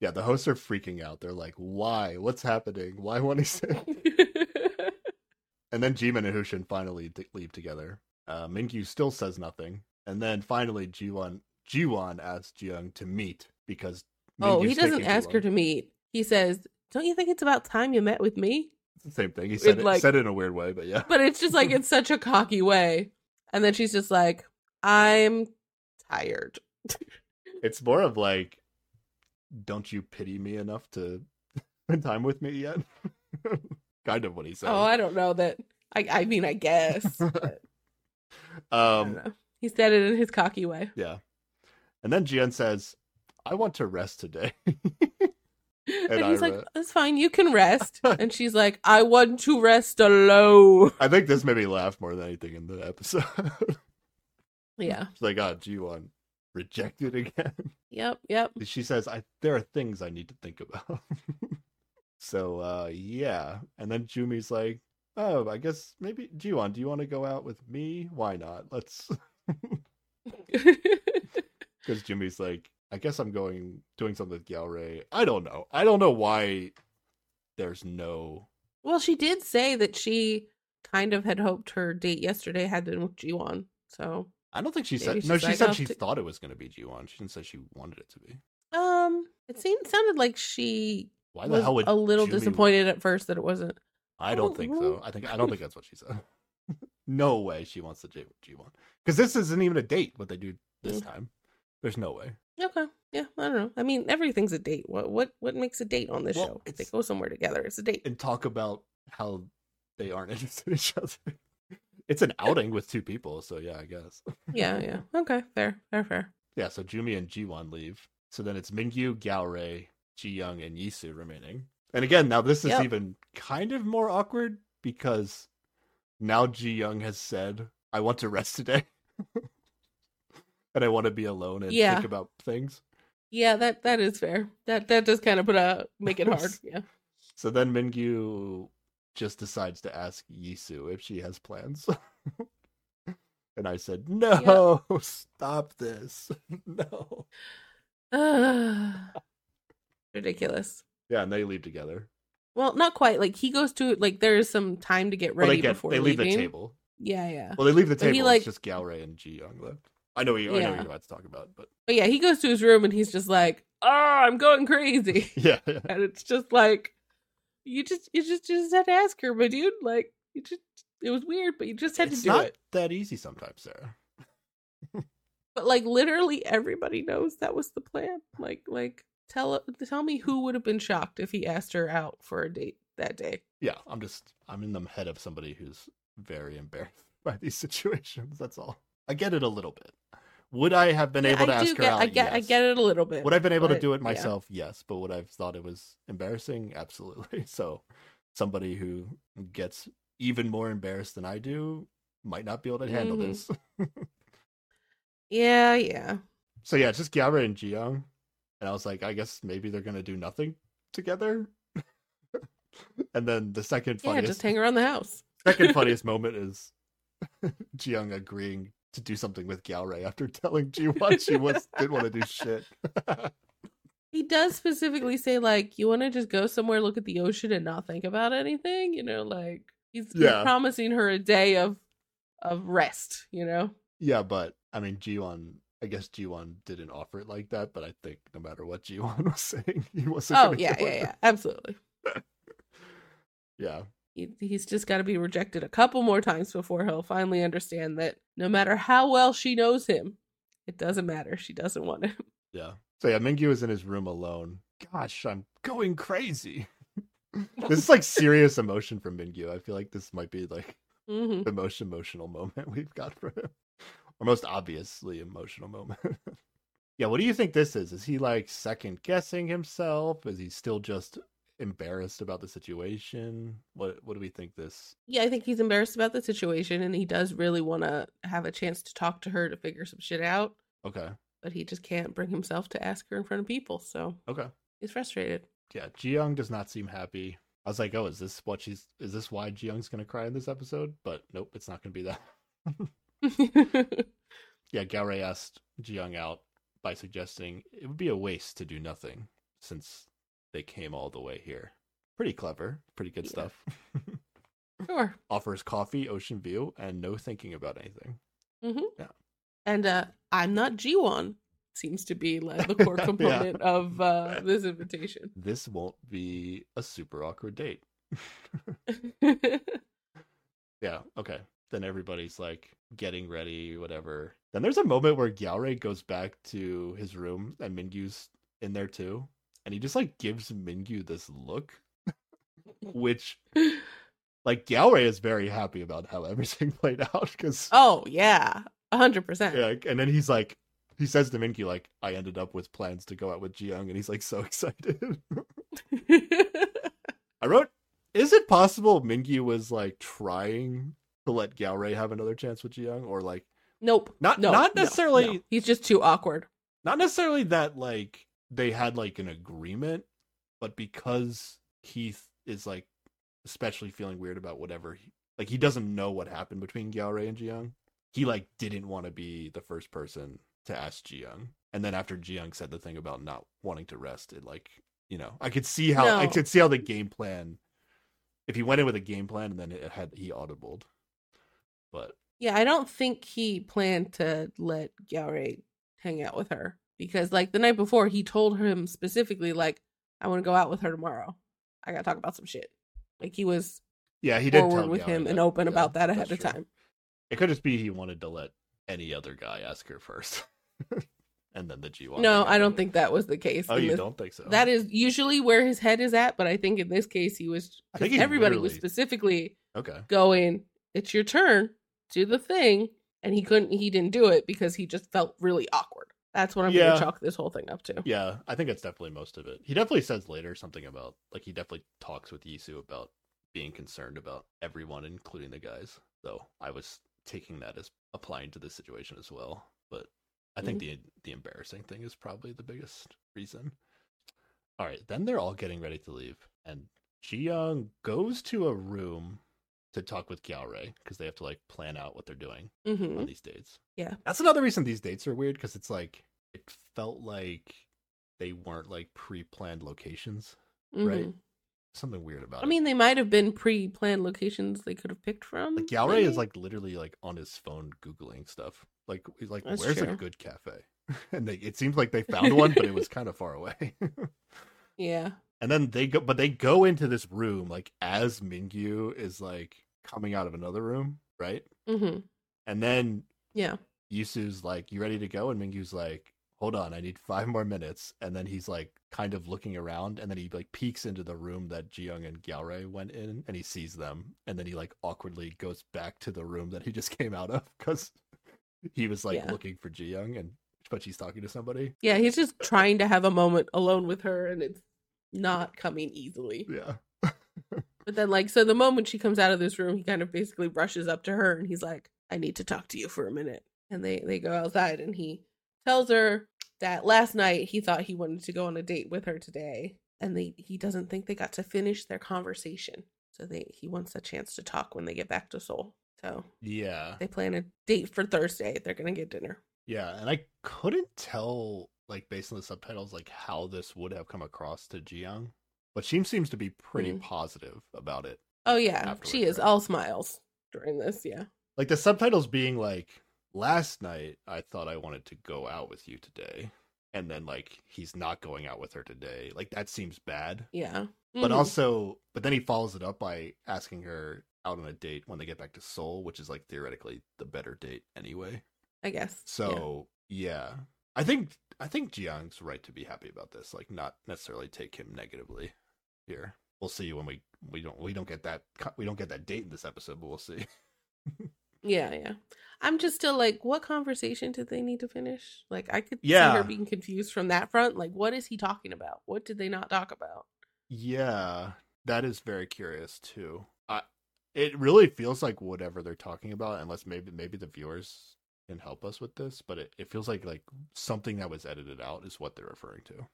yeah, the hosts are freaking out. They're like, "Why? What's happening? Why won't he say?" And then Jimin and Hushin finally d- leave together. Uh, Mingyu still says nothing, and then finally Jiwon Jiwon asks Jiyoung to meet because
oh, he doesn't ask her to meet. He says, "Don't you think it's about time you met with me?"
It's the same thing. He said it,
like-
said it in a weird way, but yeah.
But it's just like it's such a cocky way. And then she's just like, "I'm tired."
It's more of like, don't you pity me enough to spend time with me yet? kind of what he said.
Oh, I don't know that. I I mean, I guess. but
um,
know. He said it in his cocky way.
yeah. And then Jiyoung says, "I want to rest today."
And, he's like,
Ira-
"That's fine. You can rest." and she's like, "I want to rest alone."
I think this made me laugh more than anything in the episode.
Yeah.
It's like, oh, Jiwon rejected again.
Yep. Yep.
she says, "I there are things I need to think about." so, uh, yeah. And then Jumi's like, "Oh, I guess maybe Jiwon, do you want to go out with me? Why not? Let's." Because Jumi's like, I guess I'm going doing something with Gyaore. I don't know. I don't know why there's no.
well, she did say that she kind of had hoped her date yesterday had been with G1. So,
I don't think she said. No, she
like,
said she
t-
thought it was going to be G1. She didn't say she wanted it to be.
um, it seemed sounded like she
Why the
was a little
Jumi-
disappointed at first that it wasn't.
I don't think so. I think I don't think that's what she said. no way she wants to date G1 because this isn't even a date. What they do this
Mm.
time, there's no way.
Okay. Yeah, I don't know. I mean, everything's a date. What what what makes a date on this
Well,
show? They go somewhere together. It's a date.
And talk about how they aren't interested in each other. It's an outing with two people, so yeah, I guess.
Yeah, yeah. Okay, fair, fair, fair.
Yeah, so Jumi and G1 leave. So then it's Mingyu, Gyaore, Ji Young, and Yisu remaining. And again, now this is
Yep.
even kind of more awkward because now Ji Young has said, I want to rest today. and I want to be alone and
Yeah.
think about things.
Yeah, that that is fair. That that does kind of put a make it hard. Yeah.
So then Mingyu just decides to ask Yisu if she has plans. and I said, No, stop this. no.
Ridiculous.
Yeah, and they leave together.
Well, not quite. Like he goes to like there is some time to get
Well,
ready
they get
before
they leave the table.
Yeah, yeah.
Well, they leave the
But he,
table.
like-
it's just Gyaore and Ji Young left. I know you. I know
Yeah.
you're about to talk about, but
But yeah, he goes to his room and he's just like, "Oh, I'm going crazy,"
yeah, yeah.
and it's just like, you just you just you just had to ask her, but dude, like, you just it was weird, but you just had
it's
to do it.
Not
it.
that easy sometimes, Sarah.
But like, literally, everybody knows that was the plan. Like, like tell tell me who would have been shocked if he asked her out for a date that day.
Yeah, I'm just I'm in the head of somebody who's very embarrassed by these situations. That's all. I get it a little bit. Would I have been
Yeah,
able to
I
ask her
get,
out?
I get, I get it a little bit.
Would I have been able to do it
yeah.
myself? Yes, but would I have thought it was embarrassing? Absolutely. So, somebody who gets even more embarrassed than I do might not be able to handle
Mhm.
this.
Yeah, yeah.
So yeah, just Gyaore and Jiyoung, and I was like, I guess maybe they're gonna do nothing together. and then the second funniest Yeah,
just hang around the house.
second funniest moment is Jiyoung agreeing to do something with Gyaore after telling Jiwon she was didn't want to do shit.
He does specifically say like, "You want to just go somewhere, look at the ocean, and not think about anything." You know, like he's, he's promising her a day of of rest. You know,
yeah, but I mean, Jiwon. I guess Jiwon didn't offer it like that, but I think no matter what Jiwon was saying, he wasn't.
oh yeah, yeah, yeah, absolutely.
yeah.
He, he's just got to be rejected a couple more times before he'll finally understand that no matter how well she knows him, it doesn't matter. She doesn't want him.
Yeah. So yeah, Mingyu is in his room alone. Gosh, I'm going crazy. this is like serious emotion from Mingyu. I feel like this might be like
hmm
the most emotional moment we've got for him. Or most obviously emotional moment. yeah, what do you think this is? Is he like second guessing himself? Is he still just embarrassed about the situation? What what do we think this
Yeah, I think he's embarrassed about the situation, and he does really want to have a chance to talk to her to figure some shit out.
Okay.
But he just can't bring himself to ask her in front of people, so
Okay.
he's frustrated.
Yeah, Jiyoung does not seem happy. I was like, oh, is this what she's is this why Jiyoung's gonna cry in this episode? But nope, it's not gonna be that. yeah, Gyaore asked Jiyoung out by suggesting it would be a waste to do nothing since they came all the way here. Pretty clever, pretty good
Yeah.
stuff.
sure.
Offers coffee, ocean view, and no thinking about anything. Yeah.
And uh I'm not G1 seems to be like the core
Yeah.
component of uh this invitation.
This won't be a super awkward date. Yeah, okay. Then everybody's like getting ready, whatever. Then there's a moment where Gyaore goes back to his room and Mingyu's in there too. And he just like gives Mingyu this look, which like Gyaore is very happy about how everything played out because
oh yeah. a hundred percent.
yeah, and then he's like he says to Mingyu like I ended up with plans to go out with Jiyoung and he's like so excited. I wrote is it possible Mingyu was like trying to let Gyaore have another chance with Jiyoung or like
nope.
Not-
no,
not
no,
necessarily-
no. He's just too awkward.
not necessarily that like they had like an agreement, but because Keith is like especially feeling weird about whatever he, like he doesn't know what happened between Gyaore and Jiyoung. He like didn't want to be the first person to ask Jiyoung. And then after Jiyoung said the thing about not wanting to rest, it like you know, I could see how I could see how the game plan if he went in with a game plan and then it had he audibled. But
Yeah, I don't think he planned to let Gyaore hang out with her because, like, the night before, he told him specifically, like, I want to go out with her tomorrow. I got to talk about some shit. Like, he was
yeah, he did
forward with him and open
Yeah,
about that ahead of
true.
time.
It could just be he wanted to let any other guy ask her first, and then the G one.
No, I don't think that was the case.
Oh, you
this-
don't think so?
That is usually where his head is at, but I think in this case he was.
I think
everybody was specifically
okay.
going, "It's your turn, do the thing," and he couldn't. He didn't do it because he just felt really awkward. That's what I'm
Yeah.
gonna chalk this whole thing up to.
Yeah, I think it's definitely most of it. He definitely says later something about like he definitely talks with Yisu about being concerned about everyone, including the guys. So I was taking that as applying to this situation as well. But I think mm-hmm. the the embarrassing thing is probably the biggest reason. All right, then they're all getting ready to leave, and Jiyoung goes to a room to talk with Gyaore because they have to like plan out what they're doing
hmm
on these dates.
Yeah.
That's another reason these dates are weird because it's like it felt like they weren't like pre-planned locations. Right. Something weird about
Mm-hmm. I mean, they might have been pre-planned locations they could have picked from.
like Gyaore is like literally like on his phone googling stuff. Like he's like,
That's
where's a good cafe? and they, it seems like they found one, but it was kind of far away.
yeah,
and then they go, but they go into this room like as Mingyu is like coming out of another room, right?
hmm
And then
yeah,
Yisu's like, "You ready to go?" And Mingyu's like, "Hold on, I need five more minutes." And then he's like, kind of looking around, and then he like peeks into the room that Jiyoung and Gyaore went in, and he sees them, and then he like awkwardly goes back to the room that he just came out of because he was like
Yeah.
looking for Jiyoung, and but she's talking to somebody.
yeah. He's just trying to have a moment alone with her, and it's not coming easily.
Yeah,
But then, like, so the moment she comes out of this room, he kind of basically rushes up to her, and he's like, "I need to talk to you for a minute." And they they go outside, and he tells her that last night he thought he wanted to go on a date with her today, and they he doesn't think they got to finish their conversation. So they he wants a chance to talk when they get back to Seoul. So
yeah,
they plan a date for Thursday. They're gonna get dinner.
yeah. And I couldn't tell like based on the subtitles like how this would have come across to Jiyoung, but she seems to be pretty
Mm.
positive about it.
Oh yeah,
Afterwards,
she is all smiles during this. Yeah.
like the subtitles being like last night i thought i wanted to go out with you today and then like he's not going out with her today like that seems bad
Yeah.
but
Mhm.
also but then he follows it up by asking her out on a date when they get back to seoul which is like theoretically the better date anyway
I guess.
so yeah, i think i think jiyoung's right to be happy about this like not necessarily take him negatively here we'll see when we we don't we don't get that we don't get that date in this episode but we'll see
Yeah, yeah. I'm just still like, what conversation did they need to finish? Like, I could see her being confused from that front. Like, what is he talking about? What did they not talk about?
Yeah, that is very curious too. I, it really feels like whatever they're talking about, unless maybe maybe the viewers can help us with this, but it, it feels like like something that was edited out is what they're referring to.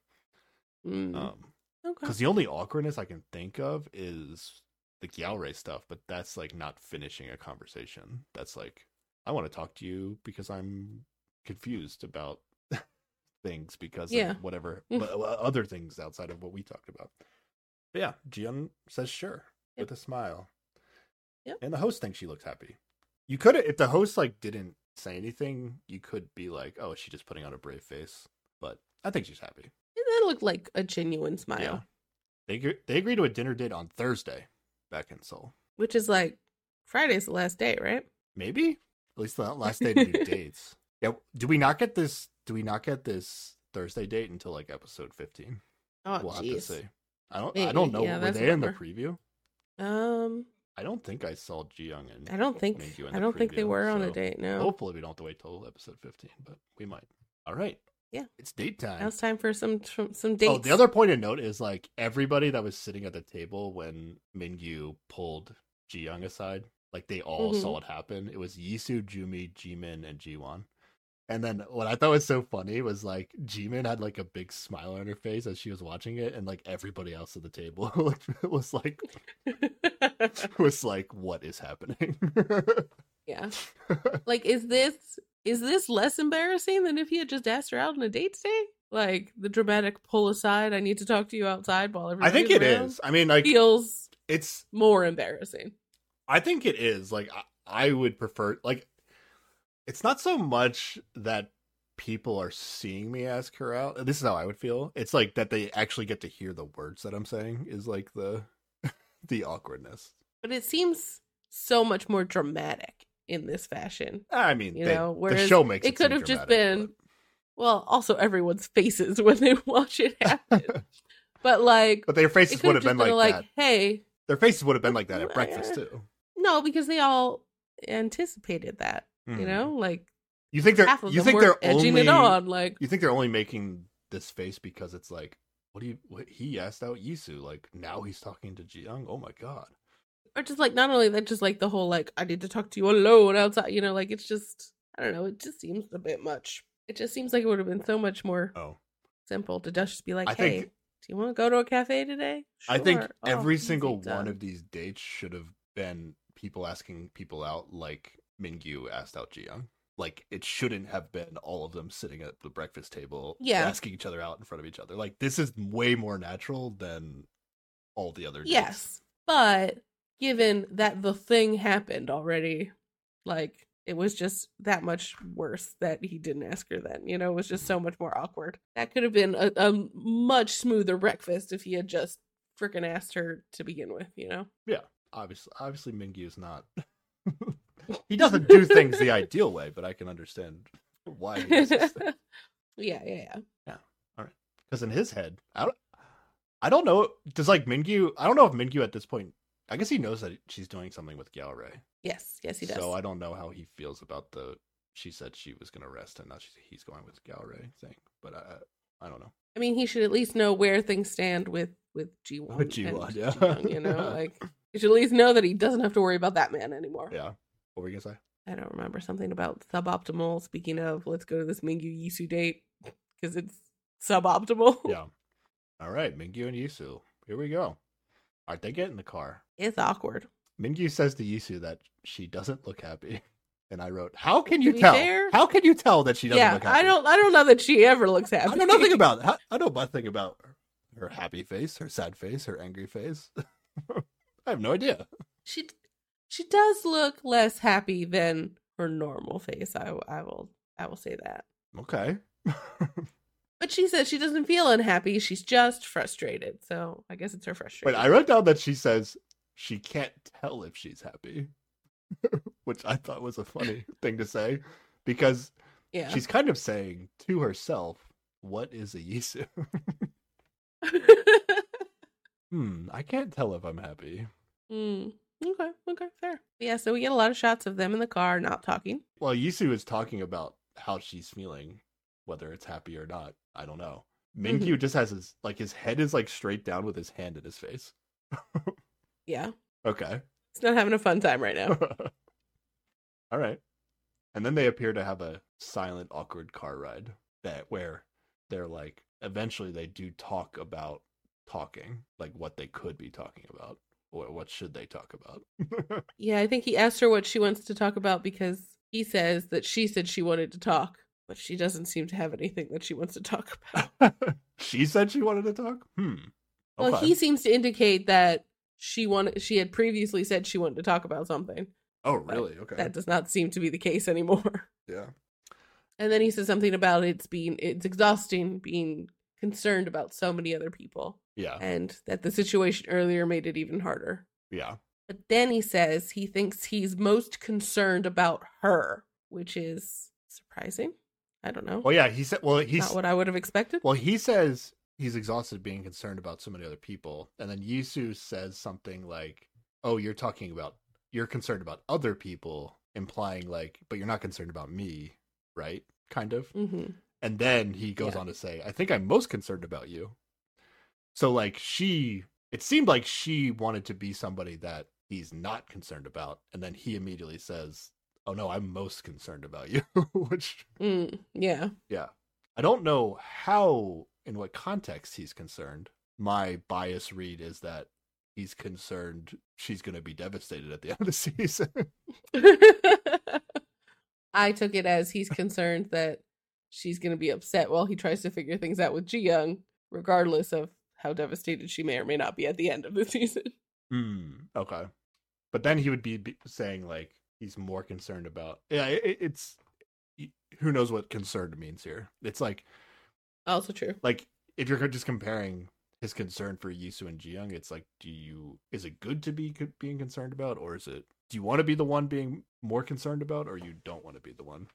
Mm,
Um,
okay.
because the only awkwardness I can think of is the Gyaore stuff, but that's like not finishing a conversation. That's like I want to talk to you because I'm confused about things because
Yeah.
of whatever other things outside of what we talked about. But yeah, Jiyoung says sure
Yep.
with a smile.
Yep.
And the host thinks she looks happy. You could if the host like didn't say anything, you could be like, "Oh, she's just putting on a brave face." But I think she's happy.
That looked like a genuine smile,
Yeah. They agree, they agree to a dinner date on Thursday back in Seoul.
which is like Friday's the last day, right?
Maybe at least the last day to do dates. Yeah. Do we not get this? Do we not get this Thursday date until like episode fifteen?
Oh,
we'll have to see. I don't. I don't know.
Yeah,
Were they in the preview?
Um,
I don't think I saw Jiyoung and.
I don't think
in
I don't think they
preview,
were on a date. No.
Hopefully, we don't have to wait till episode fifteen, but we might. All right.
Yeah.
It's date time.
Now it's time for some some, some dates.
Oh, the other point of note is like everybody that was sitting at the table when Mingyu pulled Jiyoung aside, like they all
Mhm.
saw it happen. It was Yisu, Jumi, Jimin, and Jiwon. And then what I thought was so funny was like Jimin had like a big smile on her face as she was watching it, and like everybody else at the table was like was like, "What is happening?"
yeah. Like, is this is this less embarrassing than if he had just asked her out on a date today? Like the dramatic pull aside, I need to talk to you outside while
I
everybody.
think it is. I mean, like
Feels
it's
more embarrassing.
I think it is. Like I, I would prefer like it's not so much that people are seeing me ask her out. This is how I would feel. It's like that they actually get to hear the words that I'm saying is like the the awkwardness.
But it seems so much more dramatic in this fashion.
I mean,
You
they-
know,
the show makes
it
it
could have just been- Well, also everyone's faces when they watch it happen.
but,
but like
but their faces would
have
been
been
like,
like,
that.
hey,
Their faces would have been like that at breakfast too.
no, because they all anticipated that. You
Mhm.
know, like
you think they're you think they're
edging
only
it on. Like
you think they're only making this face because it's like, what do you? What he asked out Yisu, like now he's talking to Jiyoung. Oh my god.
Or just like not only that, just like the whole like I need to talk to you alone outside. You know, like it's just I don't know. It just seems a bit much. It just seems like it would have been so much more
Oh,
simple to just be like,
I
hey,
think-
do you want to go to a cafe today?
I think
Sure. Oh,
every single one
done.
of these dates should have been people asking people out, like Mingyu asked out Jiyoung. Like it shouldn't have been all of them sitting at the breakfast table,
Yeah.
asking each other out in front of each other. Like this is way more natural than all the other. dates.
Yes, but given that the thing happened already, like it was just that much worse that he didn't ask her then. You know, it was just so much more awkward. That could have been a, a much smoother breakfast if he had just freaking asked her to begin with. You know. Yeah.
Obviously, obviously Mingyu is not. he doesn't do things the ideal way, but I can understand why. He does this thing.
yeah, yeah, yeah.
Because in his head, I don't, I don't know. Does like Mingyu? I don't know if Mingyu at this point. I guess he knows that she's doing something with Gyaore.
Yes, yes, he does.
So I don't know how he feels about the. She said she was going to rest, and now she's, he's going with Gyaore thing. But I, I don't know.
I mean, he should at least know where things stand with with G1.
With G1, yeah.
Ji-young, you know, like he should at least know that he doesn't have to worry about that man anymore.
Yeah. What were you gonna say?
I don't remember something about suboptimal. Speaking of, let's go to this Mingyu Yisu date because it's suboptimal.
Yeah. All right, Mingyu and Yisu. Here we go. All right, they get in the car.
it's awkward.
Mingyu says to Yisu that she doesn't look happy. And I wrote, "How can you tell?
fair-
How can you tell that she doesn't
Yeah,
look happy?"
I don't. I don't know that she ever looks happy.
I know nothing about it. I know nothing about her happy face, her sad face, her angry face. I have no idea.
she. She does look less happy than her normal face. I. I will. I will say that.
Okay.
But she says she doesn't feel unhappy. She's just frustrated. So I guess it's her
Wait,
frustration.
I wrote down that she says she can't tell if she's happy, which I thought was a funny thing to say because
yeah.
she's kind of saying to herself, "What is a Yisu?" hmm, I can't tell if I'm happy.
mm. Okay. Okay. Fair. Yeah. So we get a lot of shots of them in the car, not talking.
Well, Yisu is talking about how she's feeling, whether it's happy or not. I don't know. Mm-hmm. Mingyu just has his like his head is like straight down with his hand in his face.
Yeah.
Okay.
He's not having a fun time right now.
All right. And then they appear to have a silent, awkward car ride that where they're like eventually they do talk about talking, like what they could be talking about. Or what should they talk about?
Yeah, I think he asked her what she wants to talk about because he says that she said she wanted to talk, but she doesn't seem to have anything that she wants to talk about.
she said she wanted to talk? Hmm.
Well, he seems to indicate that she wanted she had previously said she wanted to talk about something.
Oh, really? Okay.
That does not seem to be the case anymore.
Yeah.
And then he says something about it's being it's exhausting being concerned about so many other people
Yeah.
and that the situation earlier made it even harder.
Yeah.
But then he says he thinks he's most concerned about her, which is surprising. I don't know.
Well, yeah, he said well, he's
Not what I would have expected.
Well, he says he's exhausted being concerned about so many other people, and then Yisu says something like, "Oh, you're talking about you're concerned about other people," implying like, "But you're not concerned about me, right?" Kind of.
hmm
And then he goes
Yeah.
on to say, "I think I'm most concerned about you." So like she, it seemed like she wanted to be somebody that he's not concerned about, and then he immediately says, "Oh no, I'm most concerned about you," which
Mm, yeah.
yeah. I don't know how, in what context he's concerned. My bias read is that he's concerned she's going to be devastated at the end of the season.
I took it as he's concerned that she's going to be upset while he tries to figure things out with Ji Young, regardless of how devastated she may or may not be at the end of the season.
Hmm. Okay. But then he would be, be saying, like, he's more concerned about. Yeah, it, it's. Who knows what concerned means here? It's like,
Also true.
like if you're just comparing his concern for Yisu and Jiyoung, it's like, do you is it good to be being concerned about, or is it do you want to be the one being more concerned about, or you don't want to be the one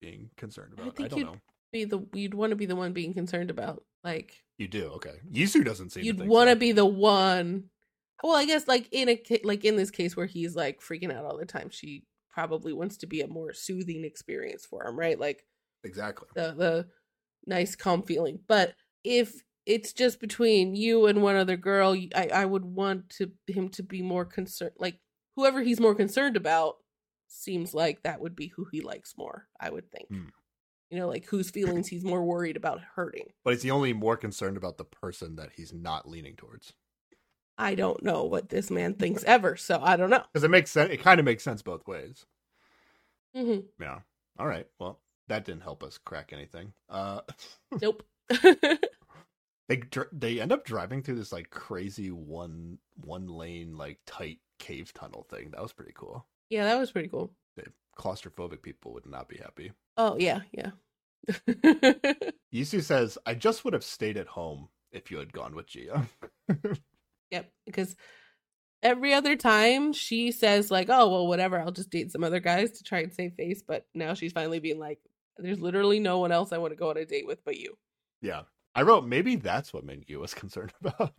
being concerned about? I,
think
don't know.
Be the you'd want to be the one being concerned about like
You do okay. Yisu doesn't seem.
you'd want to
so.
be the one. Well, I guess like in a like in this case where he's like freaking out all the time, she probably wants to be a more soothing experience for him, right? Like
exactly.
the the nice calm feeling. But if it's just between you and one other girl, I, I would want to him to be more concerned. Like whoever he's more concerned about seems like that would be who he likes more. I would think.
Hmm.
You know, like whose feelings he's more worried about hurting.
But is he only more concerned about the person that he's not leaning towards?
I don't know what this man thinks ever, so I don't know.
Because it makes sense. It kind of makes sense both ways.
hmm
Yeah. All right. Well, that didn't help us crack anything. Uh,
Nope.
they dr- they end up driving through this like crazy one one lane like tight cave tunnel thing. That was pretty cool.
yeah, that was pretty cool.
The claustrophobic people would not be happy.
Oh yeah, yeah.
Yisu says, "I just would have stayed at home if you had gone with Gia."
yep, because every other time she says like, "Oh well, whatever, I'll just date some other guys to try and save face," but now she's finally being like, "There's literally no one else I want to go on a date with but you."
yeah. I wrote maybe that's what Mingyu was concerned about.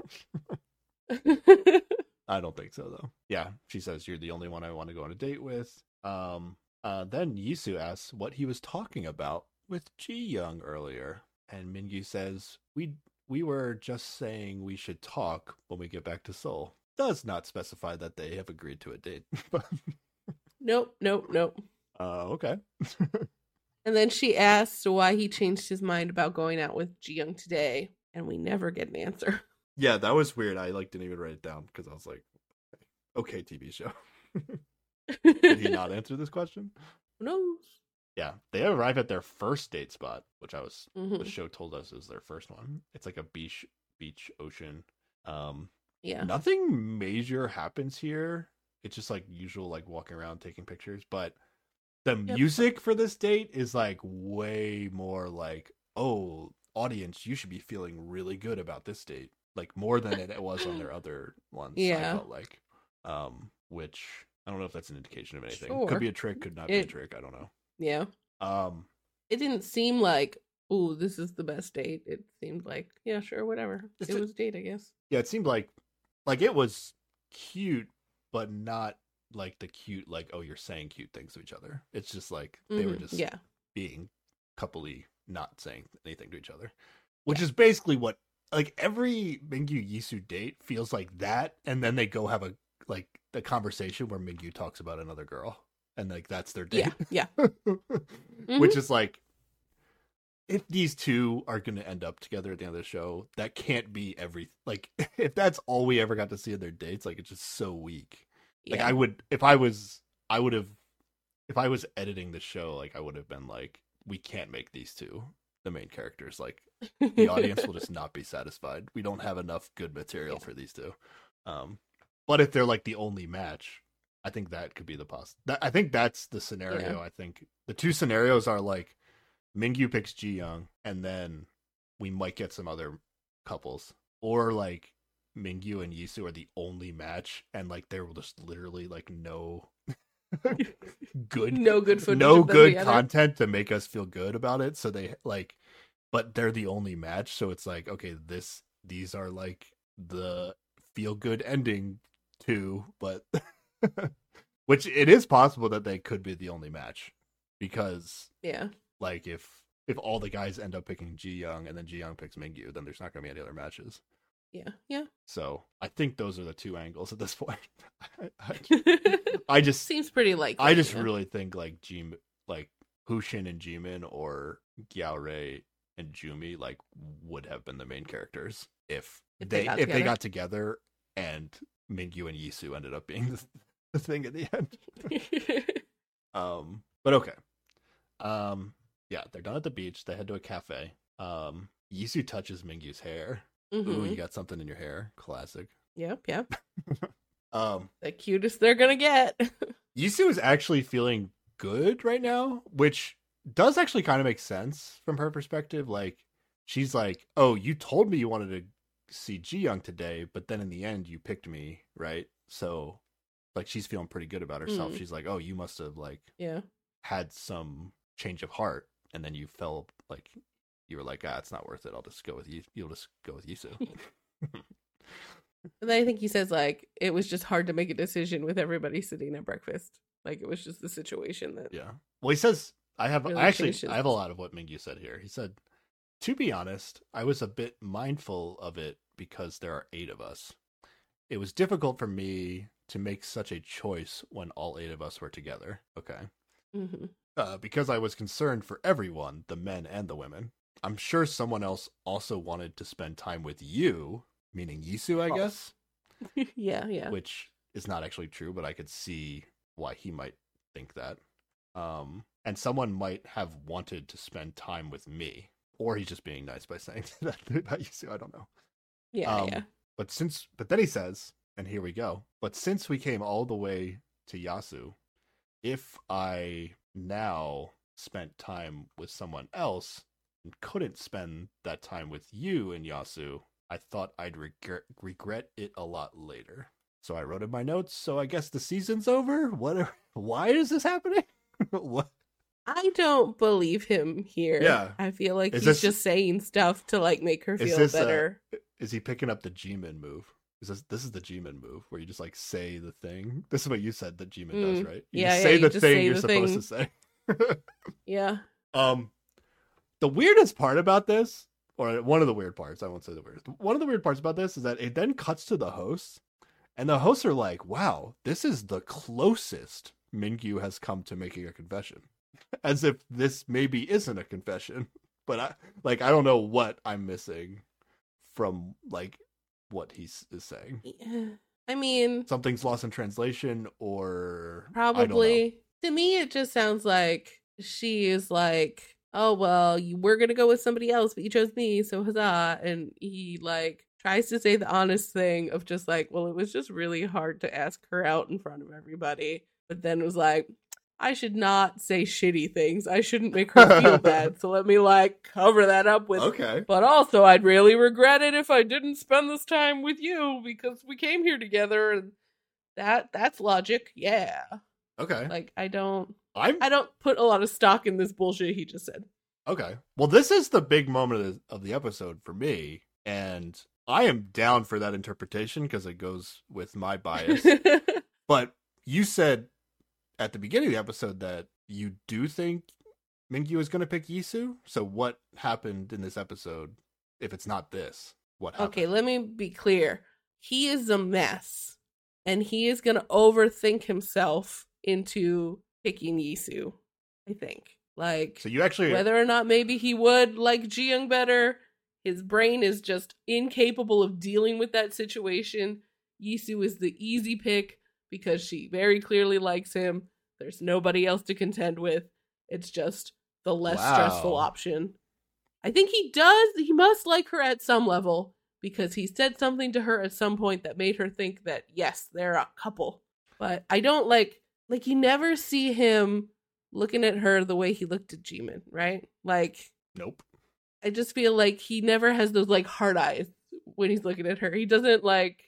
I don't think so though. Yeah, she says you're the only one I want to go on a date with. Um, uh, then Yisu asks what he was talking about with Ji Young earlier, and Mingyu says we we were just saying we should talk when we get back to Seoul. Does not specify that they have agreed to a date,
nope, nope, nope.
uh, okay.
And then she asks why he changed his mind about going out with Ji Young today, and we never get an answer.
Yeah, that was weird. I like didn't even write it down because I was like, okay, TV show. Did he not answer this question?
Who knows?
Yeah, they arrive at their first date spot, which I was the
Mhm.
show told us is their first one. It's like a beach, beach, ocean. Um,
Yeah.
nothing major happens here. It's just like usual, like walking around taking pictures. But the
Yep.
music for this date is like way more like, oh, audience, you should be feeling really good about this date, like more than it was on their other ones. I
Yeah.
felt like, um, which I don't know if that's an indication of anything.
Sure.
Could be a trick, could not be a trick. I don't know.
Yeah.
Um,
It didn't seem like, ooh, this is the best date. It seemed like, yeah, sure, whatever. It
a-
was a date, I guess.
yeah, it seemed like like it was cute, but not like the cute like oh you're saying cute things to each other. It's just like they were
Mhm.
just
yeah.
being coupley, not saying anything to each other, which is basically what like every Mingyu Yisu date feels like that, and then they go have a like a conversation where Mingyu talks about another girl, and like that's their date.
Yeah. Yeah. Mm-hmm.
which is like if these two are going to end up together at the end of the show that can't be every like if that's all we ever got to see in their dates like it's just so weak like i would if i was i would have if i was editing the show like i would have been like we can't make these two the main characters like the audience will just not be satisfied we don't have enough good material
Yeah.
for these two um but if they're like the only match i think that could be the poss that, i think that's the scenario i think. The two scenarios are like mingyu picks ji young and then we might get some other couples. Or like mingyu and yisu are the only match and like there will just literally like no good
no good footage.
no good content to make us feel good about it so they like but they're the only match so it's like okay this these are like the feel good ending too but which it is possible that they could be the only match because
Yeah.
like if if all the guys end up picking Ji Young and then Ji Young picks Mingyu then there's not going to be any other matches
Yeah. Yeah.
so I think those are the two angles at this point I, I, I just
Seems pretty like
I just really think like G like Hushin and Jimin or Gyaore and Jumi like would have been the main characters if,
If they
they, if they got together and Mingyu and Yisu ended up being the, the thing at the end. Um but okay. Um yeah, they're done at the beach, they head to a cafe. Um Yisu touches Mingyu's hair. Ooh,
Mhm.
you got something in your hair. Classic.
Yep. Yep.
Um
The cutest they're gonna get.
Yisu is actually feeling good right now, which does actually kind of make sense from her perspective. Like, she's like, "Oh, you told me you wanted to see Ji Young today, but then in the end, you picked me, right? So like she's feeling pretty good about herself.
Mm.
She's like, "Oh, you must have like
Yeah.
had some change of heart, and then you fell like you were like, ah, it's not worth it. I'll just go with you. You'll just go with Yisu."
And then I think he says like it was just hard to make a decision with everybody sitting at breakfast. Like it was just the situation that
yeah. Well, he says, "I have
Really
I actually I have a lot of what Mingyu said here." He said, "To be honest, I was a bit mindful of it because there are eight of us. It was difficult for me to make such a choice when all eight of us were together." Okay.
Mhm.
uh, because I was concerned for everyone, the men and the women. I'm sure someone else also wanted to spend time with you, meaning Yisu, I
Oh.
guess,
yeah, yeah.
which is not actually true, but I could see why he might think that. Um, and someone might have wanted to spend time with me, or he's just being nice by saying that about Yisu. I don't know.
Yeah,
um,
yeah.
But since, but then he says, and here we go. But since we came all the way to Yeosu, if I now spent time with someone else and couldn't spend that time with you in Yeosu, I thought I'd regret regret it a lot later. So I wrote in my notes. So I guess the season's over. What? Are, why is this happening? what?
I don't believe him here.
Yeah.
I feel like
Is
he's
this-
just saying stuff to like make her
Is
feel
uh,
better.
Is he picking up the G-Man move? Is this this is the G-Man move where you just like say the thing? This is what you said that G-Man does,
Mm,
right? You
yeah,
say the thing
say
you're
the
supposed
thing.
to say.
yeah.
Um, the weirdest part about this, or one of the weird parts, I won't say the weirdest. One of the weird parts about this is that it then cuts to the hosts, and the hosts are like, "Wow, this is the closest Mingyu has come to making a confession," as if this maybe isn't a confession. But I like I don't know what I'm missing from like what he is saying.
I mean,
Something's lost in translation, or I don't know.
probably. To me, it just sounds like she is like, oh, well, you were going to go with somebody else, but you chose me, so huzzah. And he, like, tries to say the honest thing of just like, well, it was just really hard to ask her out in front of everybody. But then was like, I should not say shitty things. I shouldn't make her feel bad. So let me, like, cover that up with
Okay.
but also, I'd really regret it if I didn't spend this time with you because we came here together and that that's logic. Yeah.
Okay.
Like I don't
I'm
I don't put a lot of stock in this bullshit he just said.
Okay. Well, this is the big moment of the, of the episode for me, and I am down for that interpretation because it goes with my bias. but you said at the beginning of the episode that you do think Mingyu is going to pick Yisu. So what happened in this episode? If it's not this, what happened?
okay, let me be clear. He is a mess. And he is gonna overthink himself into picking Yisu, I think. Like
So you actually
whether or not maybe he would like Jiyoung better, his brain is just incapable of dealing with that situation. Yisu is the easy pick because she very clearly likes him. There's nobody else to contend with. It's just the less stressful option. I think he does, he must like her at some level because he said something to her at some point that made her think that yes, they're a couple. But I don't like like you never see him looking at her the way he looked at Jimin, right? Like
nope.
I just feel like he never has those like hard eyes when he's looking at her. He doesn't like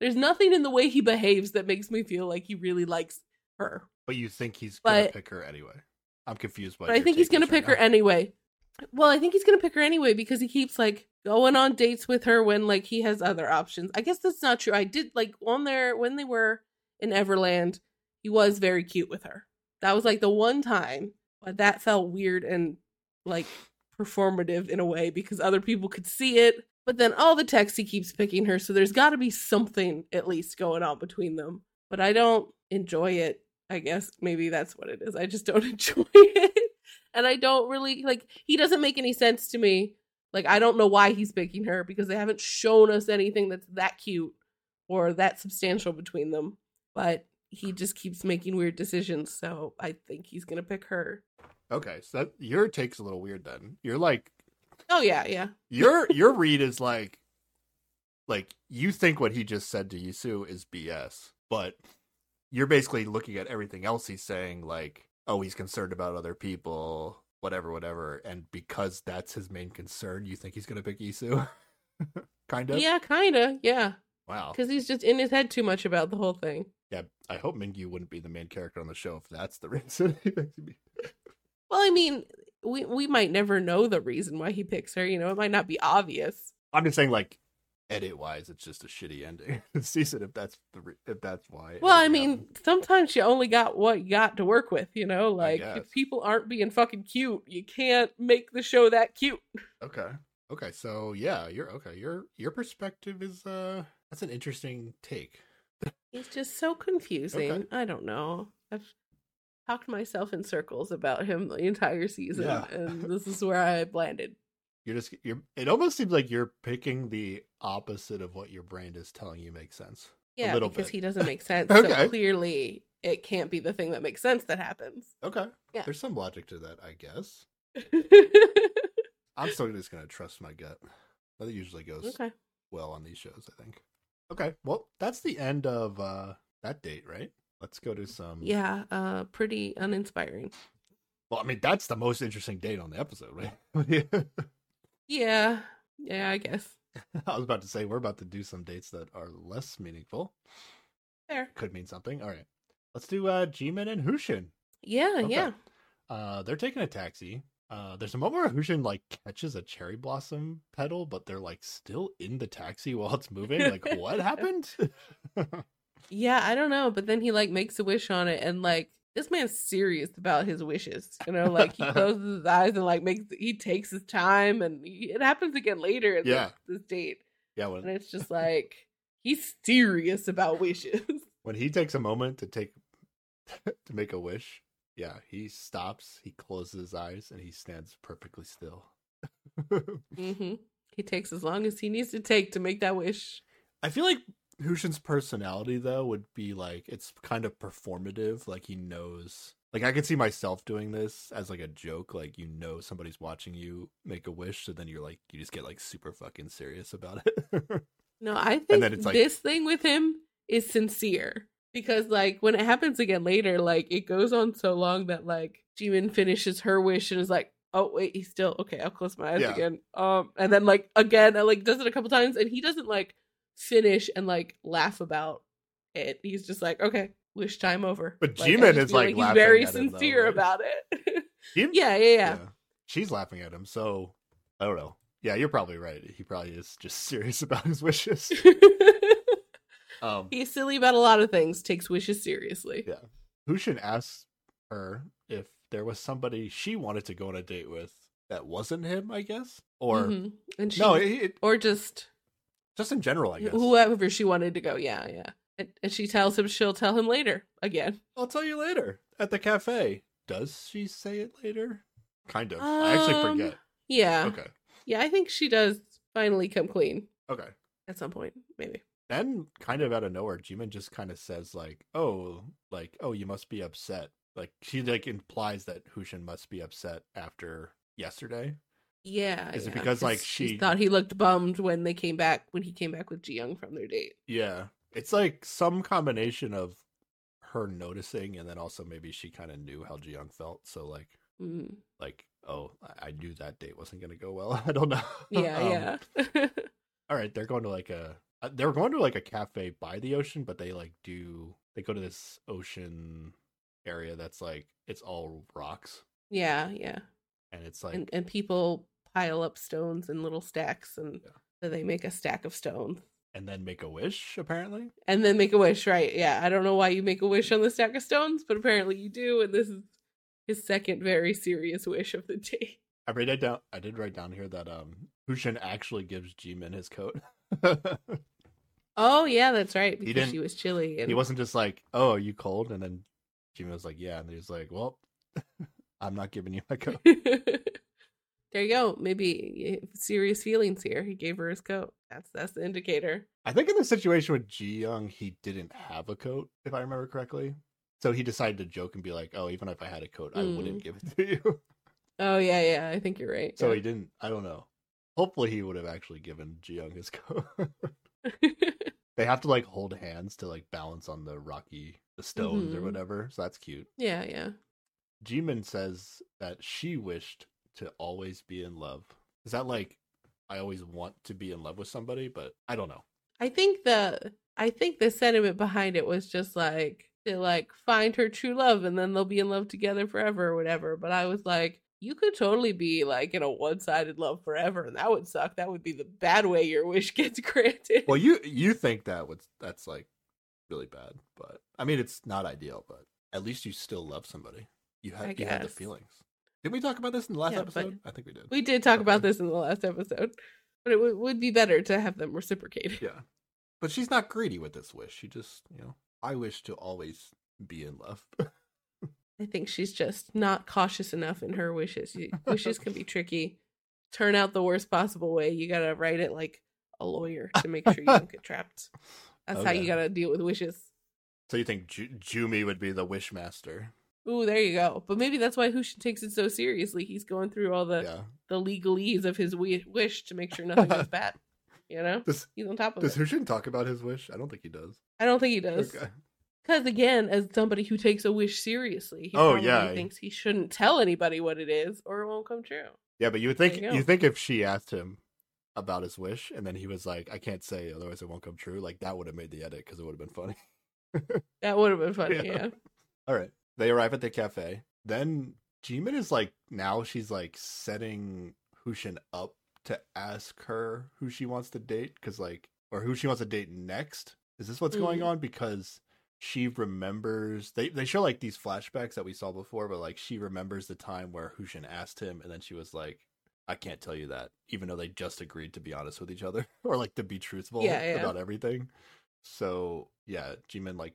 there's nothing in the way he behaves that makes me feel like he really likes her.
But you think he's going to pick her anyway? I'm confused. By
But I think he's gonna pick her anyway. Well, I think he's gonna pick her anyway because he keeps like going on dates with her when like he has other options. I guess that's not true. I did like on there when they were in Everland, he was very cute with her. That was like the one time, but that felt weird and like performative in a way because other people could see it. But then all the texts he keeps picking her, so there's got to be something at least going on between them. But I don't enjoy it. I guess maybe that's what it is. I just don't enjoy it. And I don't really like he doesn't make any sense to me. Like I don't know why he's picking her because they haven't shown us anything that's that cute or that substantial between them. But he just keeps making weird decisions, so I think he's gonna pick her.
Okay, so that your take's a little weird. Then you're like
Oh yeah, yeah.
your your read is like like you think what he just said to Yisu is BS, but you're basically looking at everything else he's saying like, oh, he's concerned about other people, whatever, whatever, and because that's his main concern, you think he's gonna pick Yisu? kind of.
Yeah, kinda, yeah.
Wow.
Because he's just in his head too much about the whole thing.
Yeah, I hope Mingyu wouldn't be the main character on the show if that's the reason he.
Well, I mean, we we might never know the reason why he picks her. You know, it might not be obvious.
I'm just saying, like, edit wise, it's just a shitty ending season if that's the re- if that's why.
Well, I mean,
happened.
sometimes you only got what you got to work with. You know, like if people aren't being fucking cute, you can't make the show that cute.
okay, okay, so yeah, you're okay. Your your perspective is uh that's an interesting take.
It's just so confusing.
Okay.
I don't know. I've talked myself in circles about him the entire season,
Yeah.
and this is where I've landed.
You're just you're. It almost seems like you're picking the opposite of what your brain is telling you makes sense.
Yeah,
little
because
bit.
he doesn't make sense.
Okay.
So clearly, it can't be the thing that makes sense that happens.
Okay,
Yeah.
there's some logic to that, I guess. I'm still just gonna trust my gut. That usually goes
okay.
well on these shows, I think. Okay, well, that's the end of uh that date, right? Let's go to some.
Yeah, uh, pretty uninspiring.
Well, I mean, that's the most interesting date on the episode, right?
Yeah, yeah, I guess.
I was about to say we're about to do some dates that are less meaningful.
There
Could mean something. All right, let's do uh Jimin and Hushin.
Yeah,
Okay.
yeah.
Uh, they're taking a taxi. Uh, there's a moment where Hushin like catches a cherry blossom petal, but they're like still in the taxi while it's moving. Like, what happened?
Yeah, I don't know, but then he like makes a wish on it, and like this man's serious about his wishes. You know, like he closes his eyes and like makes he takes his time, and he, it happens again later in
Yeah.
this, this date,
yeah,
and it's just like he's serious about wishes.
when he takes a moment to take to make a wish, yeah, he stops, he closes his eyes, and he stands perfectly still.
hmm He takes as long as he needs to take to make that wish.
I feel like Hushin's personality though would be like it's kind of performative. Like he knows. Like I could see myself doing this as like a joke. Like you know somebody's watching you make a wish, so then you're like you just get like super fucking serious about it.
No, I think
like-
this thing with him is sincere because, like, when it happens again later, like it goes on so long that like Jimin finishes her wish and is like, "Oh wait, he's still okay. I'll close my eyes
Yeah.
again." Um, and then like again, and, like does it a couple times, and he doesn't like finish and like laugh about it. He's just like, "Okay, wish time over."
But
Like,
Jimin is,
feel
like,
he's very
though,
sincere
right?
about it.
Him?
yeah, yeah, yeah.
She's laughing at him, so I don't know. Yeah, you're probably right. He probably is just serious about his wishes. Um,
He's silly about a lot of things. Takes wishes seriously.
Yeah. Hushin asks her if there was somebody she wanted to go on a date with that wasn't him, I guess, or
Mhm. and she,
no, it, it-
or just
just in general, I guess.
whoever she wanted to go. Yeah, yeah. And, and she tells him she'll tell him later again.
I'll tell you later at the cafe. Does she say it later? Kind of. I actually
Um,
forget.
Yeah,
Okay.
yeah. I think she does finally come clean
Okay.
at some point, maybe.
Then, kind of out of nowhere, Jimin just kind of says like, "Oh, like, oh, you must be upset." Like she like implies that Hushin must be upset after yesterday.
Yeah.
Is it because, like she-
thought he looked bummed when they came back when he came back with Ji Young from their date?
Yeah. It's like some combination of her noticing and then also maybe she kind of knew how Jiyoung felt. So like
Mm.
like oh, I- I knew that date wasn't going to go well. I don't know.
Yeah,
Um,
yeah.
All right, they're going to like a uh, they're going to like a cafe by the ocean, but they like do they go to this ocean area that's like it's all rocks
yeah, yeah.
And it's like
and and people pile up stones in little stacks, and
Yeah.
so they make a stack of stones.
and then make a wish apparently.
and then make a wish, right? Yeah, I don't know why you make a wish on the stack of stones, but apparently you do, and this is his second very serious wish of the day.
I read it down. I did write down here that um Hushin actually gives Jimin his coat.
Oh yeah, that's right,
He
because
didn't-
she was chilly. And...
he wasn't just like, "Oh, are you cold?" And then Jimin was like, "Yeah," and he's like, "Well, I'm not giving you my coat."
there you go. Maybe serious feelings here. He gave her his coat. That's that's the indicator.
I think in the situation with Ji Young, he didn't have a coat, if I remember correctly. So he decided to joke and be like, "Oh, even if I had a coat, I
Mm.
wouldn't give it to you."
Oh yeah, yeah. I think you're right.
so he didn't. I don't know. Hopefully, he would have actually given Ji Young his coat. they have to like hold hands to like balance on the rocky the stones or
Mhm.
whatever. So that's cute.
yeah, yeah.
Jimin says that she wished to always be in love. Is that like I always want to be in love with somebody, but I don't know.
I think the I think the sentiment behind it was just like to like find her true love and then they'll be in love together forever or whatever. But I was like, you could totally be like in a one sided love forever, and that would suck. That would be the bad way your wish gets granted.
Well, you you think that would that's like really bad, but I mean it's not ideal, but at least you still love somebody. You had you have the feelings. Did we talk about this in the last
Yeah,
episode? I think we did.
we did talk about this in the last episode, but it w- would be better to have them reciprocated.
Yeah. But she's not greedy with this wish. She just, you know, I wish to always be in love.
I think she's just not cautious enough in her wishes. Wishes can be tricky. Turn out the worst possible way. You gotta write it like a lawyer to make sure you don't get trapped. That's oh,
how
you gotta deal with wishes.
so you think Ju- Jumi would be the wish master?
Ooh, there you go. But maybe that's why Hushin takes it so seriously. He's going through all the
yeah.
the legalese of his wi- wish to make sure nothing goes bad. You know,
Does
he's on top of it. does.
Hushin talk about his wish? I don't think he does.
I don't think he does.
Okay.
Because again, as somebody who takes a wish seriously, he
Oh, yeah.
thinks he shouldn't tell anybody what it is, or it won't come true.
Yeah, but you would think you,
you
think if she asked him about his wish and then he was like, "I can't say, otherwise it won't come true." Like that would have made the edit because it would have been funny.
That would have been funny.
Yeah.
Yeah.
All right. They arrive at the cafe. Then Jimin is like, now she's like setting Hushin up to ask her who she wants to date, because like, or who she wants to date next. Is this what's going
Mhm.
on? Because she remembers they they show like these flashbacks that we saw before, but like she remembers the time where Hushin asked him, and then she was like, "I can't tell you that," even though they just agreed to be honest with each other or like to be truthful
Yeah, yeah.
about everything. So yeah, Jimin like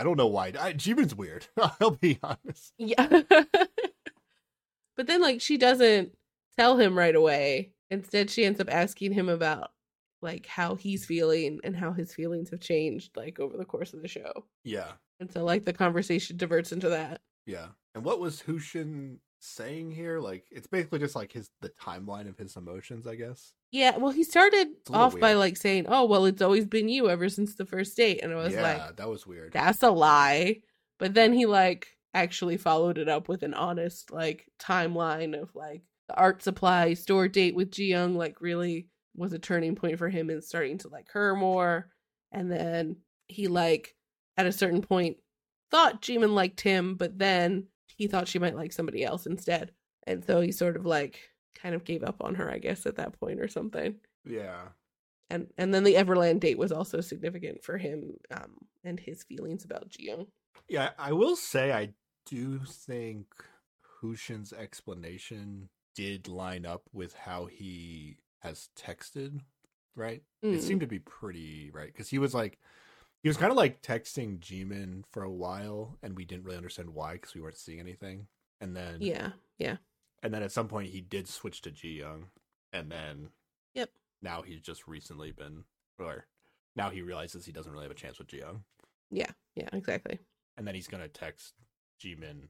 I don't know why. I, Jimin's weird. I'll be honest.
Yeah. but then, like, she doesn't tell him right away. Instead, she ends up asking him about like how he's feeling and how his feelings have changed like over the course of the show.
Yeah,
And so, like, the conversation diverts into that.
yeah. And what was Hushin saying here? Like, it's basically just like his the timeline of his emotions, I guess.
Yeah, well, he started off by like saying, "Oh, well, it's always been you ever since the first date," and I was
yeah,
like,
that was weird.
"That's a lie." But then he like actually followed it up with an honest like timeline of like the art supply store date with Ji Young like really was a turning point for him and starting to like her more, and then he like at a certain point thought Jimin liked him, but then he thought she might like somebody else instead, and so he sort of like kind of gave up on her, I guess, at that point or something
yeah,
and and then the Everland date was also significant for him um and his feelings about Jiyoung.
yeah. I will say, I do think Hushin's explanation did line up with how he has texted. Right. It
Mm.
seemed to be pretty right because he was like he was kind of like texting Jimin for a while, and we didn't really understand why because we weren't seeing anything. And then
Yeah, yeah,
and then at some point he did switch to Ji Young, and then
Yep.
now he's just recently been or now he realizes he doesn't really have a chance with Ji Young,
yeah, yeah, exactly.
and then he's gonna text Jimin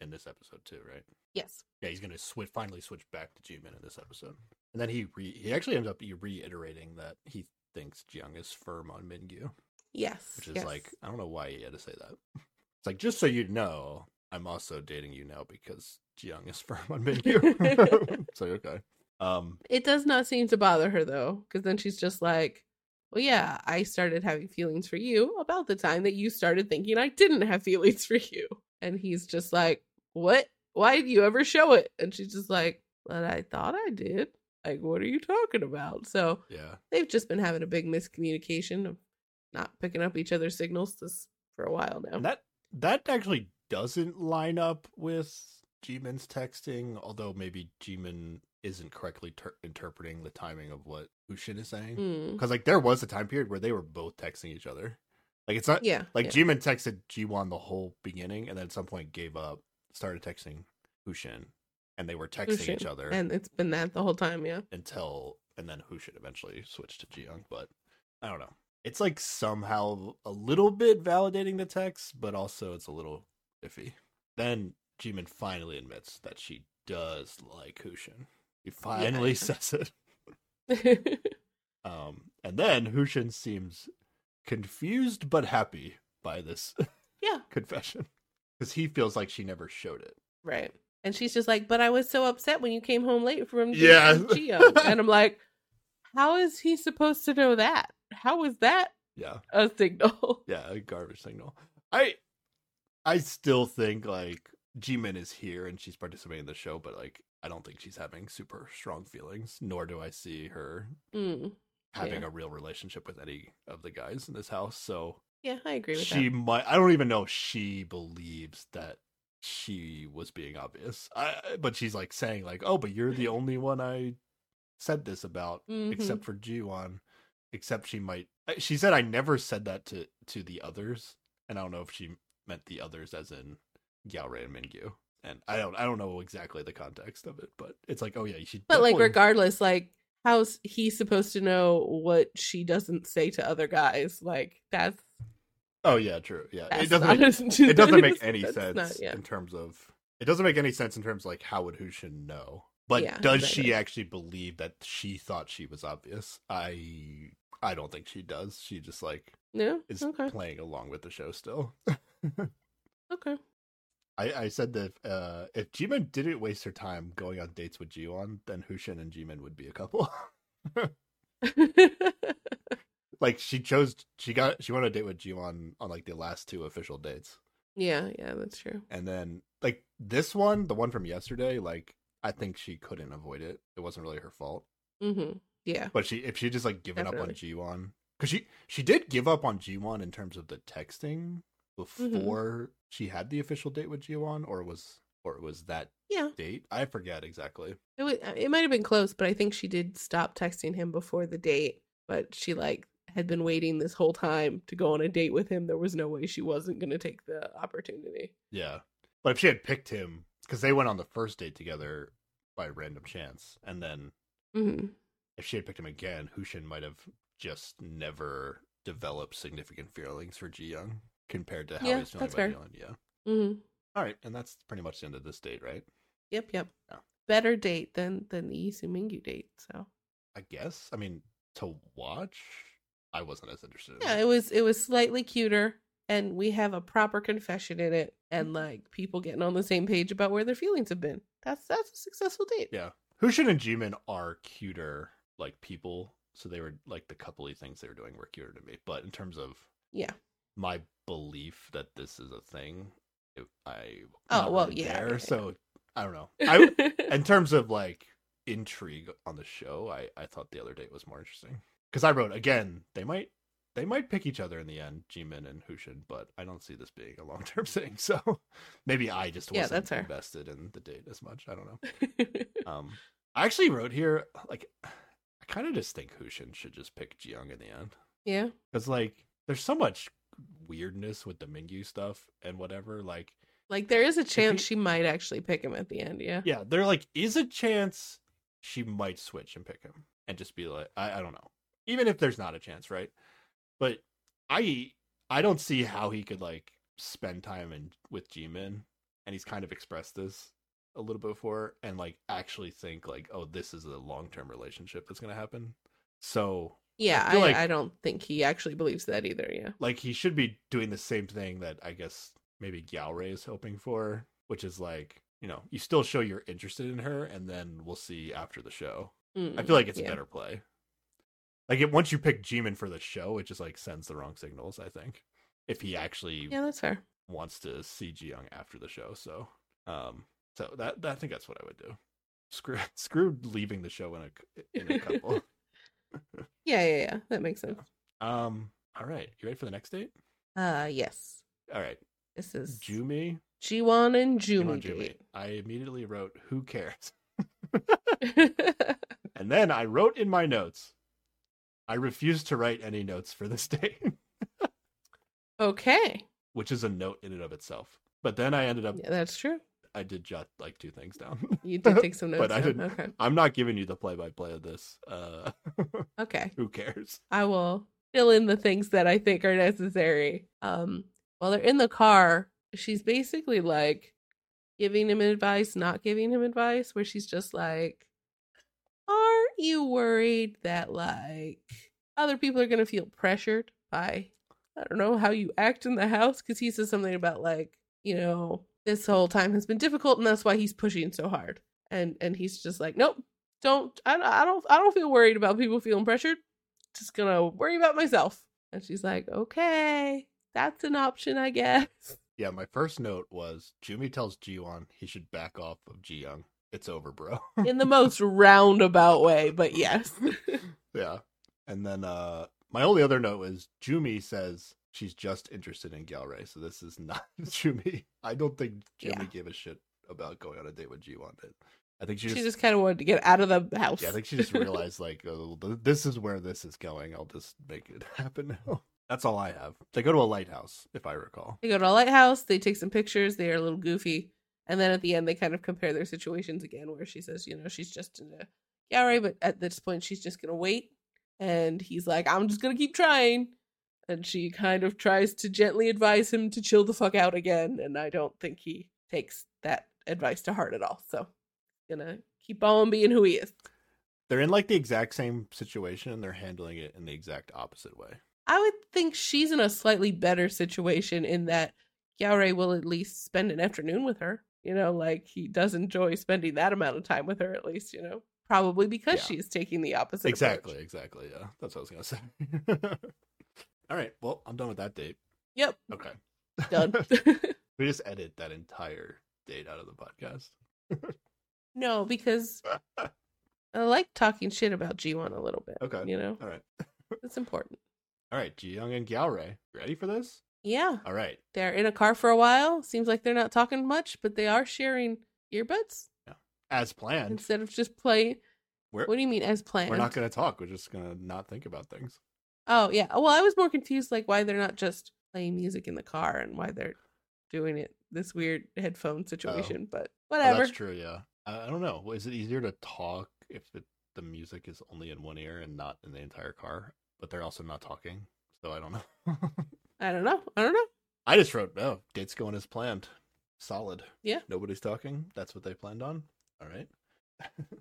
in this episode too, right?
Yes.
Yeah, he's gonna switch finally switch back to Jimin in this episode, and then he re- he actually ends up reiterating that he thinks Ji Young is firm on Mingyu.
Yes.
which is
yes.
like I don't know why he had to say that. It's like just so you know, I'm also dating you now because Jiyoung is firm on Mingyu. so okay. Um,
it does not seem to bother her though, because then she's just like, Well, yeah, I started having feelings for you about the time that you started thinking I didn't have feelings for you. And he's just like, What? Why did you ever show it? And she's just like, But I thought I did. Like, what are you talking about? So
yeah,
they've just been having a big miscommunication of not picking up each other's signals this for a while now.
and that that actually doesn't line up with Jimin's texting, although maybe Jimin isn't correctly ter- interpreting the timing of what Hushin is saying.
Mm.
Because like there was a time period where they were both texting each other. Like it's not
Yeah.
Like
yeah.
Jimin texted Jiwon the whole beginning, and then at some point gave up, started texting Hushin, and they were texting each other
And it's been that the whole time, yeah.
until, and then Hushin eventually switched to Jiyoung. But I don't know. It's like somehow a little bit validating the text, but also it's a little iffy. Then Jimin finally admits that she does like Hushin. He finally
Yeah.
says it. Um, and then Hushin seems confused but happy by this
yeah.
confession because he feels like she never showed it.
Right. And she's just like, but I was so upset when you came home late from
Yeah.
Gio. and I'm like, how is he supposed to know that? How is that
Yeah.
a signal.
Yeah, a garbage signal. I I still think like Jimin is here and she's participating in the show, but like I don't think she's having super strong feelings, nor do I see her
Mm.
having
Yeah.
a real relationship with any of the guys in this house. So
Yeah, I agree with that.
she
that.
might I don't even know if she believes that she was being obvious. I, but she's like saying like, "Oh, but you're the only one I said this about
Mhm.
except for Jiwon." Except she might she said I never said that to to the others, and I don't know if she meant the others as in Gyaore and Mingyu. And I don't I don't know exactly the context of it, but it's like, "Oh yeah, you should
But like regardless, like how's he supposed to know what she doesn't say to other guys? Like that's
Oh yeah, true. Yeah. It doesn't make, it doesn't make any sense
not- yeah.
in terms of it doesn't make any sense in terms of like how would Hushin know but
Yeah,
does
exactly.
she actually believe that she thought she was obvious i i don't think she does she just like
No.
is
Okay.
playing along with the show still
Okay.
I i said that uh if jimin didn't waste her time going on dates with jiwon then hushin and jimin would be a couple like she chose she got she went on a date with jiwon on like the last two official dates
yeah. Yeah. That's true.
And then like this one, the one from yesterday, like I think she couldn't avoid it. It wasn't really her fault.
Mm-hmm. Yeah.
But she if she just like given up on
Definitely.
Jiwon cuz she she did give up on Jiwon in terms of the texting
Mm-hmm.
before she had the official date with Jiwon or was or it was that
Yeah.
date? I forget exactly.
It was, it might have been close, but I think she did stop texting him before the date. But she like had been waiting this whole time to go on a date with him. There was no way she wasn't going to take the opportunity.
Yeah. But if she had picked him cuz they went on the first date together by random chance and then
Mm-hmm.
if she had picked him again, Hushin might have just never developed significant feelings for Ji Young compared to how
Yeah,
he's feeling
that's
about
fair.
Yeon. Yeah.
Mm-hmm.
All right, and that's pretty much the end of this date, right?
Yep. Yep.
Yeah.
Better date than than the Yisu Mingyu date. So
I guess. I mean, to watch, I wasn't as interested.
Yeah,
it.
it was it was slightly cuter, and we have a proper confession in it, and like people getting on the same page about where their feelings have been. That's that's a successful date.
Yeah, Hushin and Jimin are cuter, like people. So they were like the coupley things they were doing were cuter to me. But in terms of
Yeah.
My belief that this is a thing, it, I
Oh, well,
really
yeah,
there.
yeah, yeah.
So I don't know. I in terms of like intrigue on the show, I I thought the other date was more interesting because I wrote again they might they might pick each other in the end, Jimin and Hushin, but I don't see this being a long term thing. So maybe I just wasn't
that's fair.
invested in the date as much. I don't know. Um, I actually wrote here like I kind of just think Hushin should just pick Jiyoung in the end
yeah.
because like there's so much weirdness with the Mingyu stuff and whatever. Like
Like there is a chance
he-
she might actually pick him at the end. Yeah.
yeah, there like is a chance she might switch and pick him and just be like, I, I don't know. Even if there's not a chance, right? But I I don't see how he could like spend time in with Jimin, and he's kind of expressed this a little bit before, and like actually think like, oh, this is a long term relationship that's gonna happen. So
Yeah.
I
I,
like-
I don't think he actually believes that either. Yeah.
like he should be doing the same thing that I guess maybe Gyaore is hoping for, which is like, you know, you still show you're interested in her, and then we'll see after the show. I
Mm,
feel like it's a
yeah.
better play. Like it, once you pick Jimin for the show, it just like sends the wrong signals. I think if he actually
Yeah, that's fair.
wants to see Ji Young after the show, so um, so that, that I think that's what I would do. Screw screw leaving the show in a in a couple.
Yeah, yeah, yeah. That makes sense.
um, all right, you ready for the next date?
Uh, yes.
All right,
This is
Jumi,
Jiwon and
Jumi,
Jumi
I immediately wrote, "Who cares?" And then I wrote in my notes, "I refuse to write any notes for this date,"
okay.
which is a note in and of itself. But then I ended up,
Yeah, that's true.
I did jot like two things down.
You did take some notes.
But I
down.
didn't-
Okay.
I'm not giving you the play-by-play of this. Uh,
Okay.
who cares?
I will fill in the things that I think are necessary. Um, while they're in the car, she's basically like giving him advice, not giving him advice, where she's just like, Aren't you worried that like other people are gonna feel pressured by I don't know how you act in the house? Because he says something about like, you know, this whole time has been difficult and that's why he's pushing so hard. And and he's just like, Nope, don't I, I don't I don't feel worried about people feeling pressured just gonna worry about myself And she's like, okay, that's an option, I guess.
Yeah, my first note was Jumi tells Jiwon he should back off of Ji Young. It's over, bro.
In the most roundabout way, but yes.
yeah. And then uh my only other note is Jumi says she's just interested in Gyaore, so this is not Jumi. I don't think Jumi
Yeah.
gave a shit about going on a date with Jiwon did. I think she
she
just,
just kind of wanted to get out of the house.
yeah, I think she just realized like oh, this is where this is going. I'll just make it happen now. That's all I have. They go to a lighthouse, if I recall.
They go to a lighthouse, they take some pictures, they are a little goofy, and then at the end they kind of compare their situations again where she says, you know, she's just in a gallery, but at this point she's just gonna wait. And he's like, I'm just gonna keep trying. And she kind of tries to gently advise him to chill the fuck out again, and I don't think he takes that advice to heart at all. So gonna keep on being who he is.
They're in like the exact same situation and they're handling it in the exact opposite way.
I would think she's in a slightly better situation in that Gyaore will at least spend an afternoon with her. You know, like he does enjoy spending that amount of time with her, at least, you know. Probably because
Yeah.
she's taking the opposite
Exactly,
approach.
exactly. Yeah, that's what I was gonna say. All right, well, I'm done with that date.
Yep,
Okay,
done.
we just edit that entire date out of the podcast.
no, because I like talking shit about Jiwon a little bit.
Okay.
You know,
All right,
it's important.
all right. Ji Young and Gyaore, ready for this?
Yeah.
All right.
They're in a car for a while. Seems like they're not talking much, but they are sharing earbuds Yeah.
As planned,
instead of just playing.
we're
What do you mean as planned?
we're not gonna talk. We're just gonna not think about things.
Oh yeah. Well, I was more confused like why they're not just playing music in the car and why they're doing it this weird headphone oh. situation. But
Oh,
whatever.
that's true. Yeah, I, I don't know. Is it easier to talk if it, the music is only in one ear and not in the entire car? But they're also not talking, so I don't know.
I don't know. I don't know.
I just wrote, oh, no, date's going as planned. Solid.
Yeah.
Nobody's talking. That's what they planned on. All right.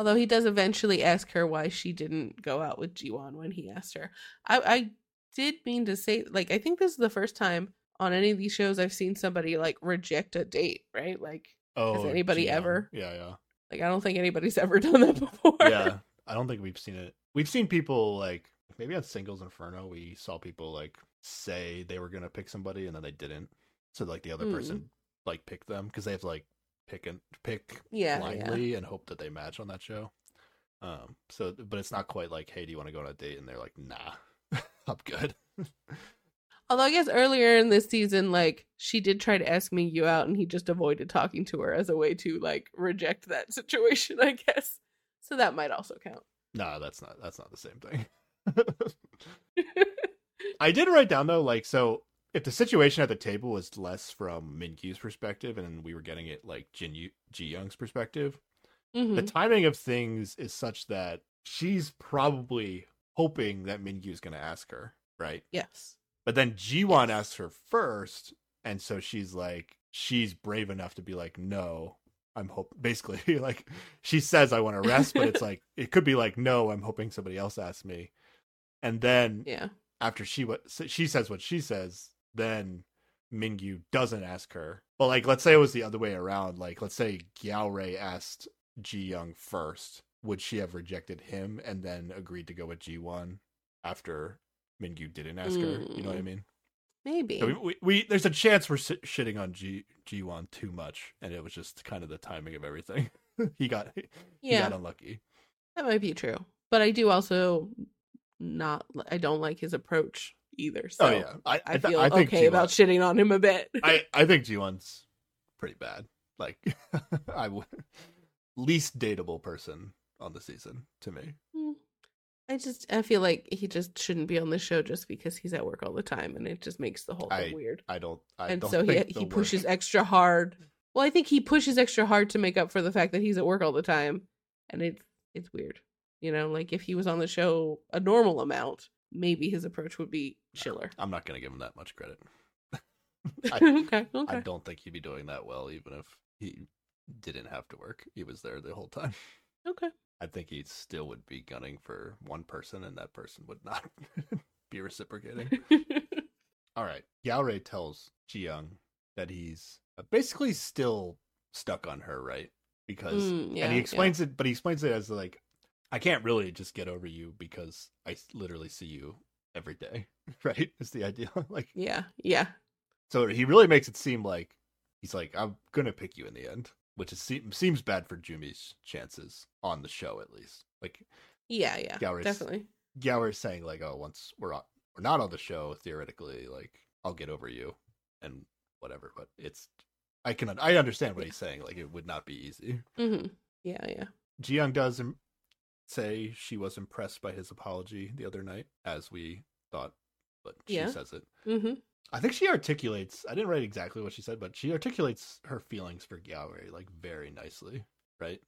Although he does eventually ask her why she didn't go out with Jiwon when he asked her. I, I did mean to say like I think this is the first time on any of these shows I've seen somebody like reject a date, right? Like
Oh,
anybody
Ji-young.
ever?
Yeah, yeah.
like I don't think anybody's ever done that before.
Yeah. I don't think we've seen it. We've seen people like maybe on Singles Inferno, we saw people like say they were going to pick somebody and then they didn't. So like the other
Mm.
person like picked them because they have like pick and pick
Yeah, yeah.
blindly and hope that they match on that show. Um, so, but it's not quite like, hey, do you want to go on a date? And they're like, nah, I'm good.
Although I guess earlier in this season, like she did try to ask me you out, and he just avoided talking to her as a way to like reject that situation. I guess so that might also count.
No, that's not that's not the same thing. I did write down though, like so if the situation at the table was less from Mingyu's perspective and we were getting it like Jin Yu- Ji Young's perspective, the
Mhm.
timing of things is such that she's probably hoping that Mingyu's gonna ask her, right?
Yes.
But then Jiwon
Yes.
asks her first, and so she's like she's brave enough to be like, no. I'm hope basically like she says I want to rest, but it's like it could be like no, I'm hoping somebody else asks me. And then
Yeah.
after she what she says what she says, then Mingyu doesn't ask her. But like let's say it was the other way around. Like let's say Gyaore asked Ji Young first, would she have rejected him and then agreed to go with Jiwon after Mingyu didn't ask her? You know what I
Mm.
mean?
Maybe.
So we, we, we there's a chance we're shitting on G Jiwon too much, and it was just kind of the timing of everything. he got he
yeah,
got unlucky.
that might be true. But I do also not. I don't like his approach either. So
oh yeah, I
I feel
I think
okay about
Jiwon
shitting on him a bit.
I I think Jiwon's pretty bad. Like I would least dateable person on the season to me.
Hmm. I just I feel like he just shouldn't be on the show just because he's at work all the time, and it just makes the whole thing
I-
weird.
I don't. I
and
don't
so he he
the
pushes extra hard. Well, I think he pushes extra hard to make up for the fact that he's at work all the time, and it's it's weird. You know, like if he was on the show a normal amount, maybe his approach would be chiller.
I'm not gonna give him that much credit. I,
okay, okay.
I don't think he'd be doing that well, even if he didn't have to work. He was there the whole time.
Okay.
I think he still would be gunning for one person, and that person would not be reciprocating. All right. Gyaore tells Jiyoung that he's uh, basically still stuck on her, right? Because
Mm, yeah,
and he
yeah.
explains it, but he explains it as like, I can't really just get over you because I literally see you every day, right? Is the idea like
Yeah, yeah,
so he really makes it seem like he's like I'm gonna pick you in the end, which is seems bad for Jumi's chances on the show at least. Like
yeah, yeah.
Gyaore's-
Definitely.
Gyaore's saying like, oh, once we're on, we're not on the show theoretically, like I'll get over you and whatever. But it's I can I understand what he's saying. Like it would not be easy.
hmm Yeah, yeah.
Jiyoung does say she was impressed by his apology the other night, as we thought, but she
Yeah.
says it.
hmm
I think she articulates. I didn't write exactly what she said, but she articulates her feelings for Gyaore like very nicely, right?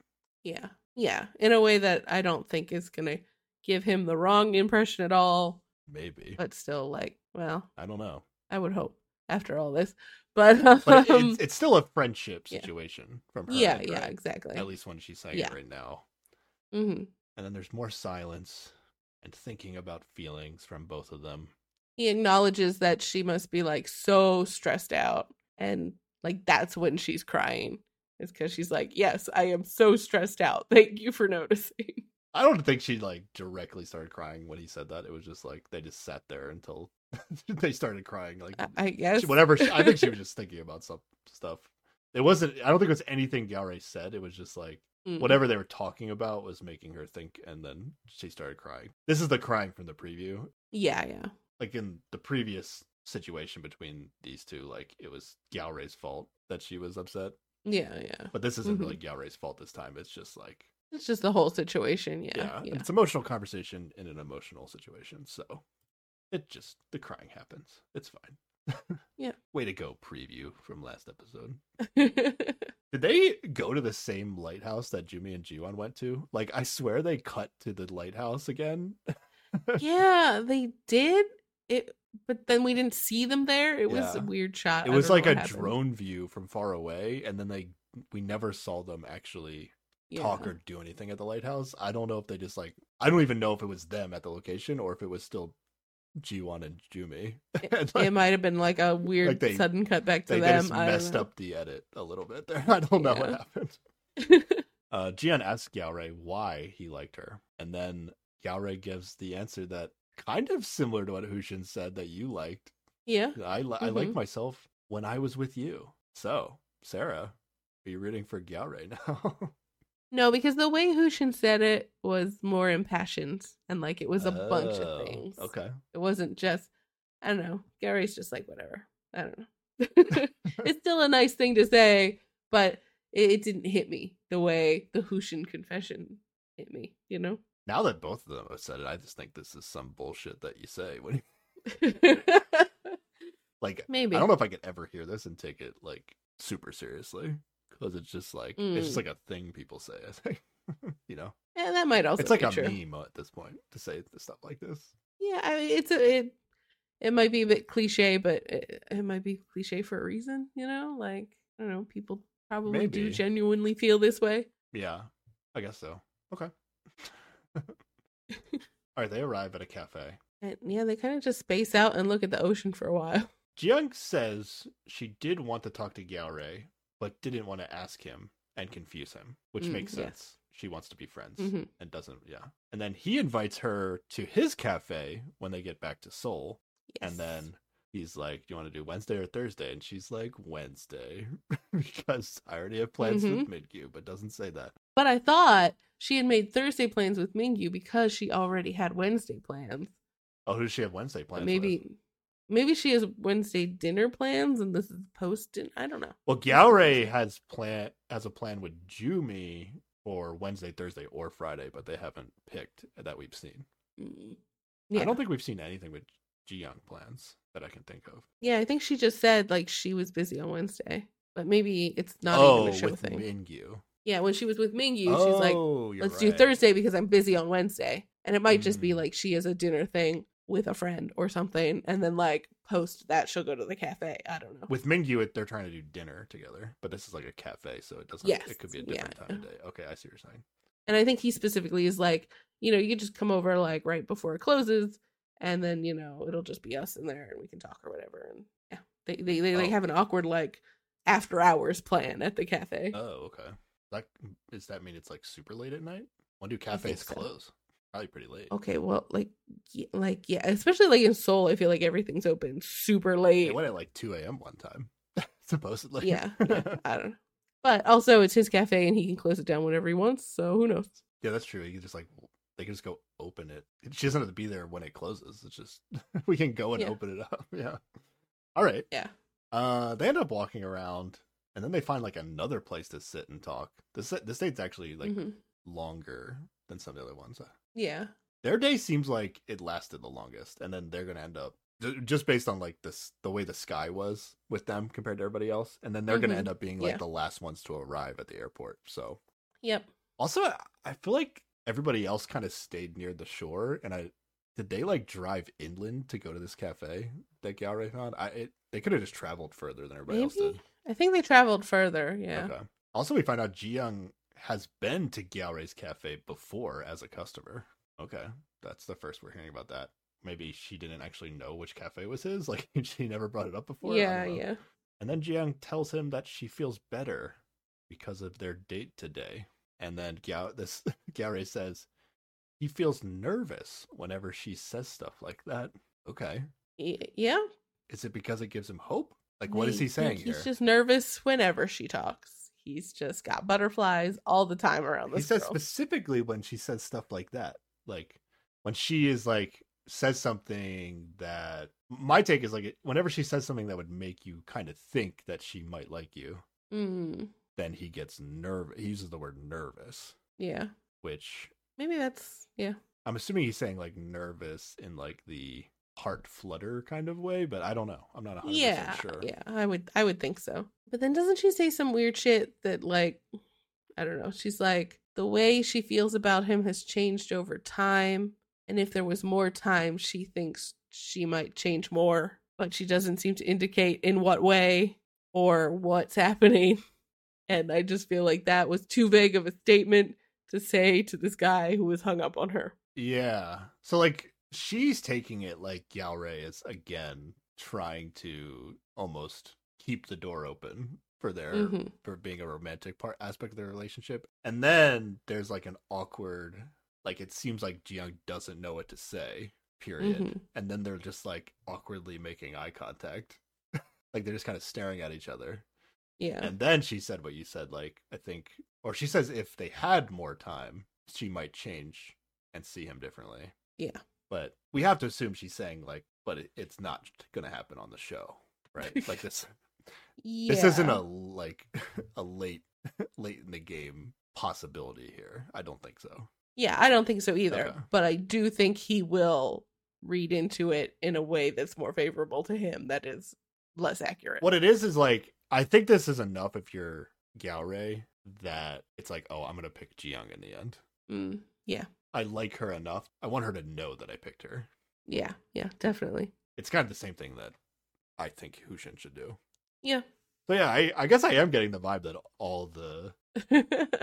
Yeah, yeah. In a way that I don't think is gonna give him the wrong impression at all,
Maybe
but still, like, well,
I don't know,
I would hope after all this, but
but it,
um,
it's, it's still a friendship
yeah.
situation from her.
yeah,
end,
yeah,
right?
exactly.
At least when she's saying
Yeah.
it right now.
hmm
And then there's more silence and thinking about feelings from both of them.
He acknowledges that she must be like so stressed out, and like that's when she's crying. It's because she's like, "Yes, I am so stressed out. Thank you for noticing."
I don't think she like directly started crying when he said that. It was just like they just sat there until they started crying. Like
I, I guess
she- whatever. She, I think she was just thinking about some stuff. It wasn't. I don't think it was anything Gyaore said. It was just like
Mm.
whatever they were talking about was making her think, and then she started crying. This is the crying from the preview.
Yeah, yeah.
Like in the previous situation between these two, like it was Gyaore's fault that she was upset.
Yeah, yeah.
But this isn't
Mhm.
really Gyaore's fault this time. It's just like
It's just the whole situation. Yeah,
yeah,
yeah.
it's emotional conversation in an emotional situation. So it just the crying happens. It's fine.
Yeah.
Way to go, preview from last episode. Did they go to the same lighthouse that Jumi and Jiwon went to? Like, I swear they cut to the lighthouse again.
yeah, they did it, but then we didn't see them there. It was a weird shot.
It was like a
happened.
drone view from far away, and then they we never saw them actually talk or do anything at the lighthouse. I don't know if they just like I don't even know if it was them at the location or if it was still Jiwon and Jumi. And, like,
it might have been like a weird
they-
sudden cut back to
they, they
them.
just messed up the edit a little bit there. I don't know what happened. Uh, Jiyoung asks Gyaore why he liked her, and then Gyaore gives the answer that kind of similar to what Hushin said that you liked.
yeah.
I li- I liked
Mhm.
myself when I was with you. So, Sarah, are you rooting for Gyaore now?
No, because the way Hushin said it was more impassioned and like it was a bunch
Oh,
of things.
Okay.
It wasn't just I don't know. Gary's just like whatever. I don't know. it's still a nice thing to say, but it, it didn't hit me the way the Hushin confession hit me, you know?
Now that both of them have said it, I just think this is some bullshit that you say when like
Maybe.
I don't know if I could ever hear this and take it like super seriously because it's just like it's just
Mm.
like a thing people say. I think you know,
Yeah, that might also
it's like
be
a
true.
meme at this point to say stuff like this.
Yeah, I mean, it's a it, it might be a bit cliche, but it, it might be cliche for a reason, you know? Like, I don't know, people probably do genuinely feel this way.
Yeah, I guess so. Okay. All right, they arrive at a cafe.
And yeah, they kind of just space out and look at the ocean for a while.
Jiyoung says she did want to talk to Gyaore, but didn't want to ask him and confuse him, which
Mm,
makes sense. She wants to be friends
Mhm.
and doesn't, yeah. And then he invites her to his cafe when they get back to Seoul.
Yes.
And then he's like, Do you want to do Wednesday or Thursday? And she's like, Wednesday. because I already have plans
Mm-hmm.
with Mingyu, but doesn't say that.
But I thought she had made Thursday plans with Mingyu because she already had Wednesday plans.
Oh, who does she have Wednesday
But
plans with?
Maybe she has Wednesday dinner plans and this is post dinner. I don't know.
Well, Gyaore has plan has a plan with Jumi for Wednesday, Thursday, or Friday, but they haven't picked that we've seen.
Mm. Yeah.
I don't think we've seen anything with Jiyoung plans that I can think of.
yeah, I think she just said like she was busy on Wednesday. But maybe it's not
oh,
even a show
with
thing.
Mingyu.
Yeah, when she was with Mingyu, she's like,
Oh,
let's do. Thursday because I'm busy on Wednesday. And it might just be
Mm.
like she has a dinner thing with a friend or something. And then like post that she'll go to the cafe. I don't know.
With Mingyu, they're trying to do dinner together, but this is like a cafe, so it doesn't.
Yes,
it could be a
yeah.
different time of day. Okay, I see what you're saying.
And I think he specifically is like, you know, you just come over like right before it closes and then, you know, it'll just be us in there and we can talk or whatever. And yeah. They they, they like
Oh.
have an awkward like after hours plan at the cafe.
Oh, okay. That does that mean it's like super late at night? When do cafes
so.
close? Probably pretty late.
Okay, well, like, like yeah, especially like in Seoul, I feel like everything's open super late.
It went at like 2 a.m. one time, supposedly.
yeah, yeah, I don't know. But also, it's his cafe, and he can close it down whenever he wants. So who knows?
Yeah, that's true. He can just like they can just go open it. She doesn't have to be there when it closes. It's just we can go and
Yeah.
open it up. Yeah. All right.
Yeah.
Uh, they end up walking around, and then they find like another place to sit and talk. This this date's actually like
Mhm.
longer than some of the other ones.
Yeah,
Their day seems like it lasted the longest, and then they're gonna end up just based on like this the way the sky was with them compared to everybody else, and then they're gonna
Mhm.
end up being like
Yeah.
the last ones to arrive at the airport. So
yep.
also, I- feel like everybody else kind of stayed near the shore, and I did they like drive inland to go to this cafe that Gyaore found? I it, they could have just traveled further than everybody else did.
I think they traveled further. Yeah.
Okay. Also, we find out Ji Young has been to Gyaore's cafe before as a customer. Okay, that's the first we're hearing about that. Maybe she didn't actually know which cafe was his. Like she never brought it up before.
Yeah, yeah.
And then Jiyoung tells him that she feels better because of their date today. And then Gao, this Gary says he feels nervous whenever she says stuff like that. Okay,
Yeah.
is it because it gives him hope? Like, what is he saying
think
here?
He's just nervous whenever she talks. He's just got butterflies all the time around this.
He says
girl.
specifically when she says stuff like that, like when she is like says something that my take is like whenever she says something that would make you kind of think that she might like you,
Mm,
then he gets nervous. He uses the word nervous,
yeah.
which
Maybe that's yeah.
I'm assuming he's saying like nervous in like the heart flutter kind of way, but I don't know. I'm not 100%
Yeah,
sure.
yeah. I would I would think so. But then doesn't she say some weird shit that like I don't know. She's like the way she feels about him has changed over time, and if there was more time, she thinks she might change more, but she doesn't seem to indicate in what way or what's happening. And I just feel like that was too vague of a statement to say to this guy who was hung up on her.
Yeah. So like she's taking it like Gyaore is again trying to almost keep the door open for their
Mhm.
for being a romantic part aspect of their relationship. And then there's like an awkward like it seems like Jiyoung doesn't know what to say, period.
Mhm.
And then they're just like awkwardly making eye contact. like they're just kind of staring at each other.
Yeah.
And then she said what you said, like, I think, or she says if they had more time, she might change and see him differently.
Yeah.
But we have to assume she's saying, like, but it, it's not going to happen on the show, right? like, this,
yeah.
this isn't a, like, a late, late in the game possibility here. I don't think so.
Yeah, I don't think so either.
Okay.
But I do think he will read into it in a way that's more favorable to him that is less accurate.
What it is is like, I think this is enough if you're Gyaore that it's like, oh, I'm going to pick Jiyoung in the end.
Mm, yeah.
I like her enough. I want her to know that I picked her.
Yeah. Yeah, definitely.
it's kind of the same thing that I think Hushin should do.
Yeah.
So yeah, I, I guess I am getting the vibe that all the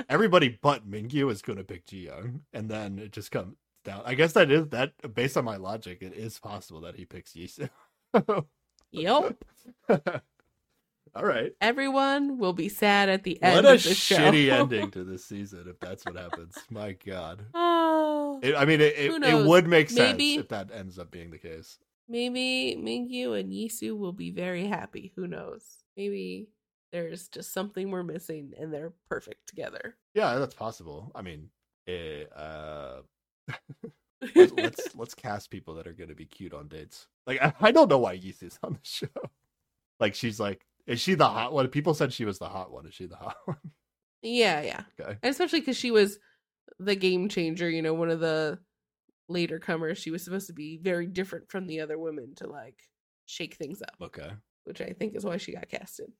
everybody but Mingyu is going to pick Jiyoung, and then it just comes down. I guess that is that based on my logic, it is possible that he picks Yisu.
yep.
all right.
Everyone will be sad at the end
What a
of the show.
shitty ending to this season if that's what happens. My God.
oh,
It, I mean, it, it, it would make sense
Maybe-
if that ends up being the case.
maybe Mingyu and Yisu will be very happy. Who knows? Maybe there's just something we're missing and they're perfect together.
Yeah, that's possible. I mean, eh, uh, let's, let's let's cast people that are going to be cute on dates. Like I, I don't know why Yisu's on the show. Like she's like, is she the hot one? People said she was the hot one. Is she the hot one?
yeah, yeah.
Okay.
And especially because she was the game changer, you know, one of the later comers. She was supposed to be very different from the other women to like shake things up,
Okay.
which I think is why she got casted.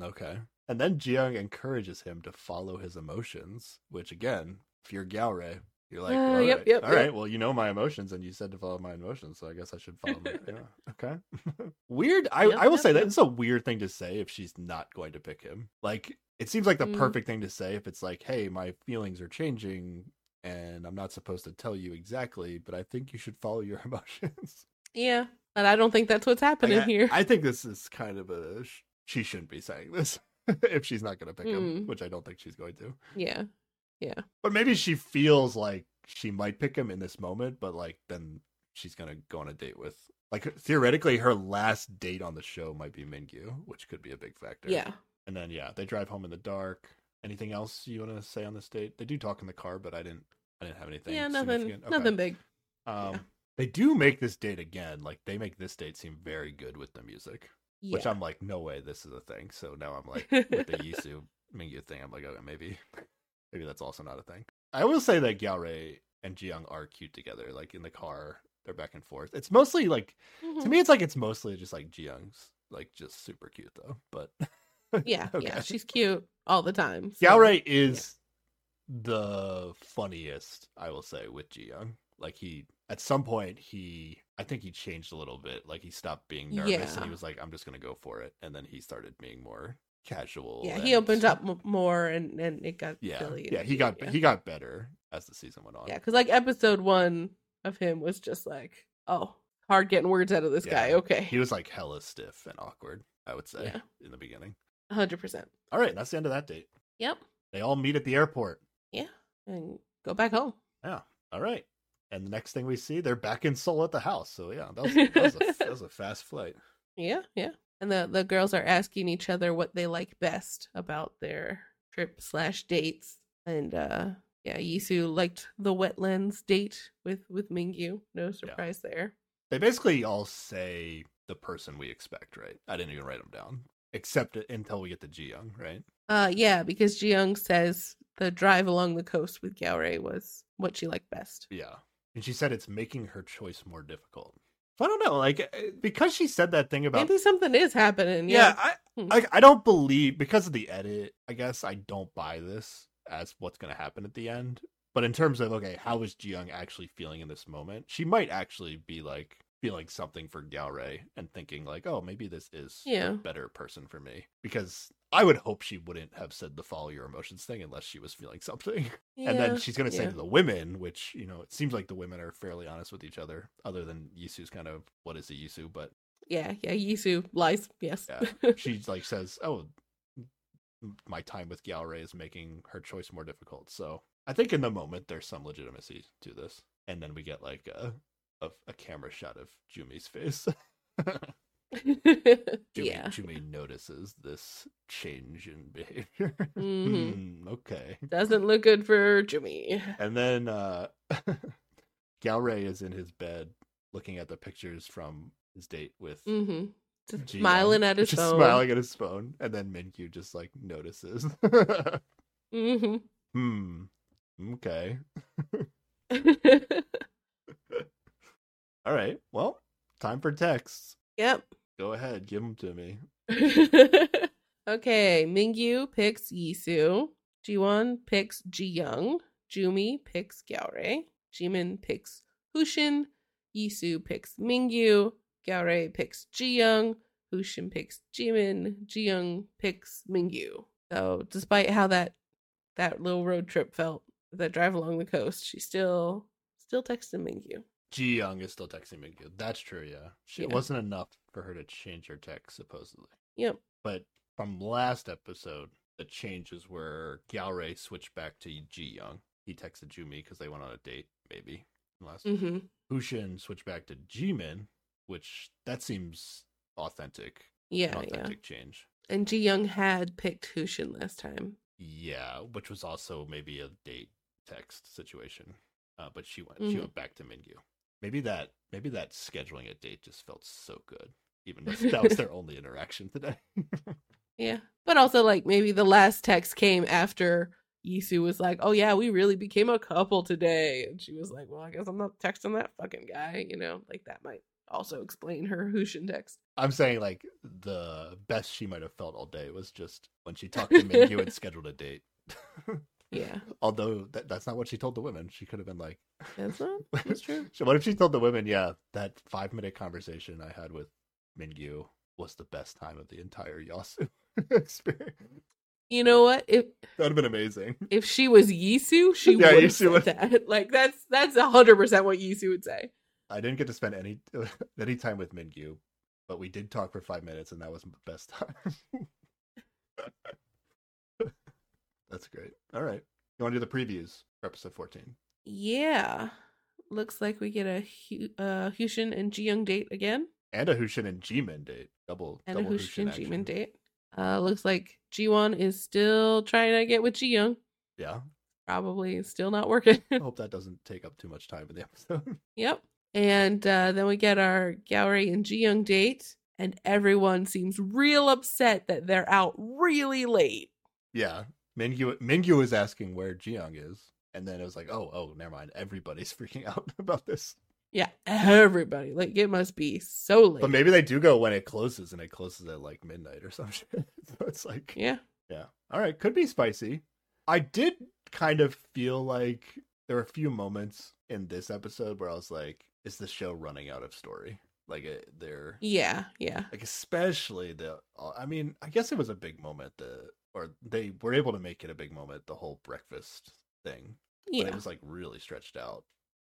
Okay. And then Jiyoung encourages him to follow his emotions, which again, if you're Gyaore, you're like,
Uh, yep,
right,
yep,
all
yep.
right, well, you know my emotions, and you said to follow my emotions, so I guess I should follow. my, yeah. Okay. weird. I
Yep,
I will
yep,
say that it's a weird thing to say if she's not going to pick him. Like, it seems like the
Mm.
perfect thing to say if it's like, hey, my feelings are changing, and I'm not supposed to tell you exactly, but I think you should follow your emotions.
Yeah, but I don't think that's what's happening
Like, I,
here.
I think this is kind of a. sh- She shouldn't be saying this if she's not going to pick him,
Mm.
which I don't think she's going to.
yeah,
But maybe she feels like she might pick him in this moment, but like then she's gonna go on a date with like theoretically her last date on the show might be Mingyu, which could be a big factor.
Yeah.
And then yeah, they drive home in the dark. Anything else you want to say on this date? They do talk in the car, but I didn't. I didn't have anything.
Yeah, nothing.
Okay.
nothing big.
Um,
yeah.
they do make this date again. Like they make this date seem very good with the music,
Yeah.
which I'm like, no way, this is a thing. So now I'm like, with the Yisu Mingyu thing, I'm like, okay, maybe, maybe that's also not a thing. I will say that Gyaore and Jiyoung are cute together. Like in the car, they're back and forth. It's mostly like to
Mhm.
me, it's like it's mostly just like Jiyoung's like just super cute though. But
Yeah, yeah. She's cute all the time. so-
Gyaore is the funniest, I will say, with Jiyoung. Like he at some point he I think he changed a little bit. Like he stopped being nervous and he was like, I'm just gonna go for it. And then he started being more casual.
Yeah,
and-
he opened up m- more and and it got
Yeah.
silly.
Yeah, he got
yeah.
he got better as the season went on.
Yeah, because like episode one of him was just like, oh, hard getting words out of this guy. Okay,
He was like hella stiff and awkward, I would say,
Yeah.
in the beginning.
hundred percent.
All right, that's the end of that date.
Yep,
They all meet at the airport.
Yeah, and go back home.
Yeah. All right. And the next thing we see, they're back in Seoul at the house. So yeah, that was, that was, a, that was a fast flight.
Yeah, yeah. And the the girls are asking each other what they like best about their trip slash dates. And uh yeah, Yisu liked the wetlands date with with Mingyu. No surprise there.
They basically all say the person we expect, right? I didn't even write them down, except until we get to Jiyoung, right?
Uh yeah, because Jiyoung says the drive along the coast with Gyaore was what she liked best.
Yeah. And she said it's making her choice more difficult. I don't know, like eh, because she said that thing about
Maybe something is happening.
yeah,
Yeah.
I,
Hmm.
I I don't believe because of the edit. I guess I don't buy this as what's going to happen at the end. But in terms of okay, how is Jiyoung actually feeling in this moment? She might actually be like feeling something for Gyaore and thinking like, oh, maybe this is
Yeah.
a better person for me. Because I would hope she wouldn't have said the follow your emotions thing unless she was feeling something.
yeah.
And then she's going to say
yeah.
to the women, which, you know, it seems like the women are fairly honest with each other, other than Yisu's kind of, what is a Yisu? But
Yeah, yeah, Yisu lies. Yes.
yeah, she like says, "Oh, my time with Gyaore is making her choice more difficult." So I think in the moment there's some legitimacy to this, and then we get like a a, a camera shot of Jumi's face. Jumi,
yeah.
Jumi notices this change in behavior.
Mhm.
Hmm, okay,
Doesn't look good for Jimmy.
and then uh Gyaore is in his bed looking at the pictures from his date with
Mm-hmm.
Jiyoung,
smiling at his
just
phone.
smiling at his phone, and then Mingyu just like notices.
Mm-hmm.
hmm. Okay. All right. Well, time for texts.
yep.
Go ahead, give them to me.
okay, Mingyu picks Yisu. Jiwon picks Jiyoung. Jumi picks Gyaore. Jimin picks Hushin. Yisu picks Mingyu. Gyaore picks Jiyoung. Hushin picks Jimin. Jiyoung picks Mingyu. So, despite how that that little road trip felt, that drive along the coast, she still still texting Mingyu.
Jiyoung is still texting Mingyu. That's true. Yeah, she, it wasn't enough for her to change her text supposedly.
Yep.
But from last episode, the changes were Gyaore switched back to Ji Young. He texted Jumi because they went on a date, maybe. Last
Mm-hmm.
Hushin switched back to Jimin, which that seems authentic.
Yeah,
an
yeah.
authentic change.
And Jiyoung had picked Hushin last time.
Yeah, which was also maybe a date text situation. Uh, but she went she
Mhm.
went back to Mingyu. Maybe that maybe that scheduling a date just felt so good. Even though that was their only interaction today.
Yeah. But also, like, maybe the last text came after Yisu was like, oh, yeah, we really became a couple today. And she was like, well, I guess I'm not texting that fucking guy. You know, like, that might also explain her Hushin text.
I'm saying like the best she might have felt all day was just when she talked to Mingyu and you had scheduled a date.
Yeah.
Although that, that's not what she told the women. She could have been like,
That's not, that's true.
So what if she told the women, yeah, that five minute conversation I had with Mingyu was the best time of the entire Yeosu experience?
You know what? If
That would have been amazing.
if she was Yisu, she
Yeah,
would have
Yisu would-
that. Like, that's that's 100% what Yisu would say.
I didn't get to spend any any time with Mingyu, but we did talk for five minutes, and that was the best time. That's great. All right, you want to do the previews for episode fourteen?
Yeah. Looks like we get a uh, Hushin and Jiyoung date again.
And a Hushin and Jimin date. Double
And
double
a Hushin
action.
Jimin date. Uh, looks like Jiwon is still trying to get with Jiyoung.
Yeah.
Probably still not working.
I hope that doesn't take up too much time in the episode.
yep. And uh, then we get our Gyaore and Jiyoung date. And everyone seems real upset that they're out really late.
yeah. Mingyu Mingyu was asking where Jiyoung is. And then it was like, oh, oh, never mind. Everybody's freaking out about this.
Yeah, everybody. Like, it must be so late.
But maybe they do go when it closes and it closes at like midnight or some shit. so it's like
yeah.
Yeah. All right. Could be spicy. I did kind of feel like there were a few moments in this episode where I was like, is the show running out of story? Like, it, they're.
Yeah. Yeah.
Like, especially the. uh, I mean, I guess it was a big moment, the, or they were able to make it a big moment, the whole breakfast thing. But
Yeah.
it was like really stretched out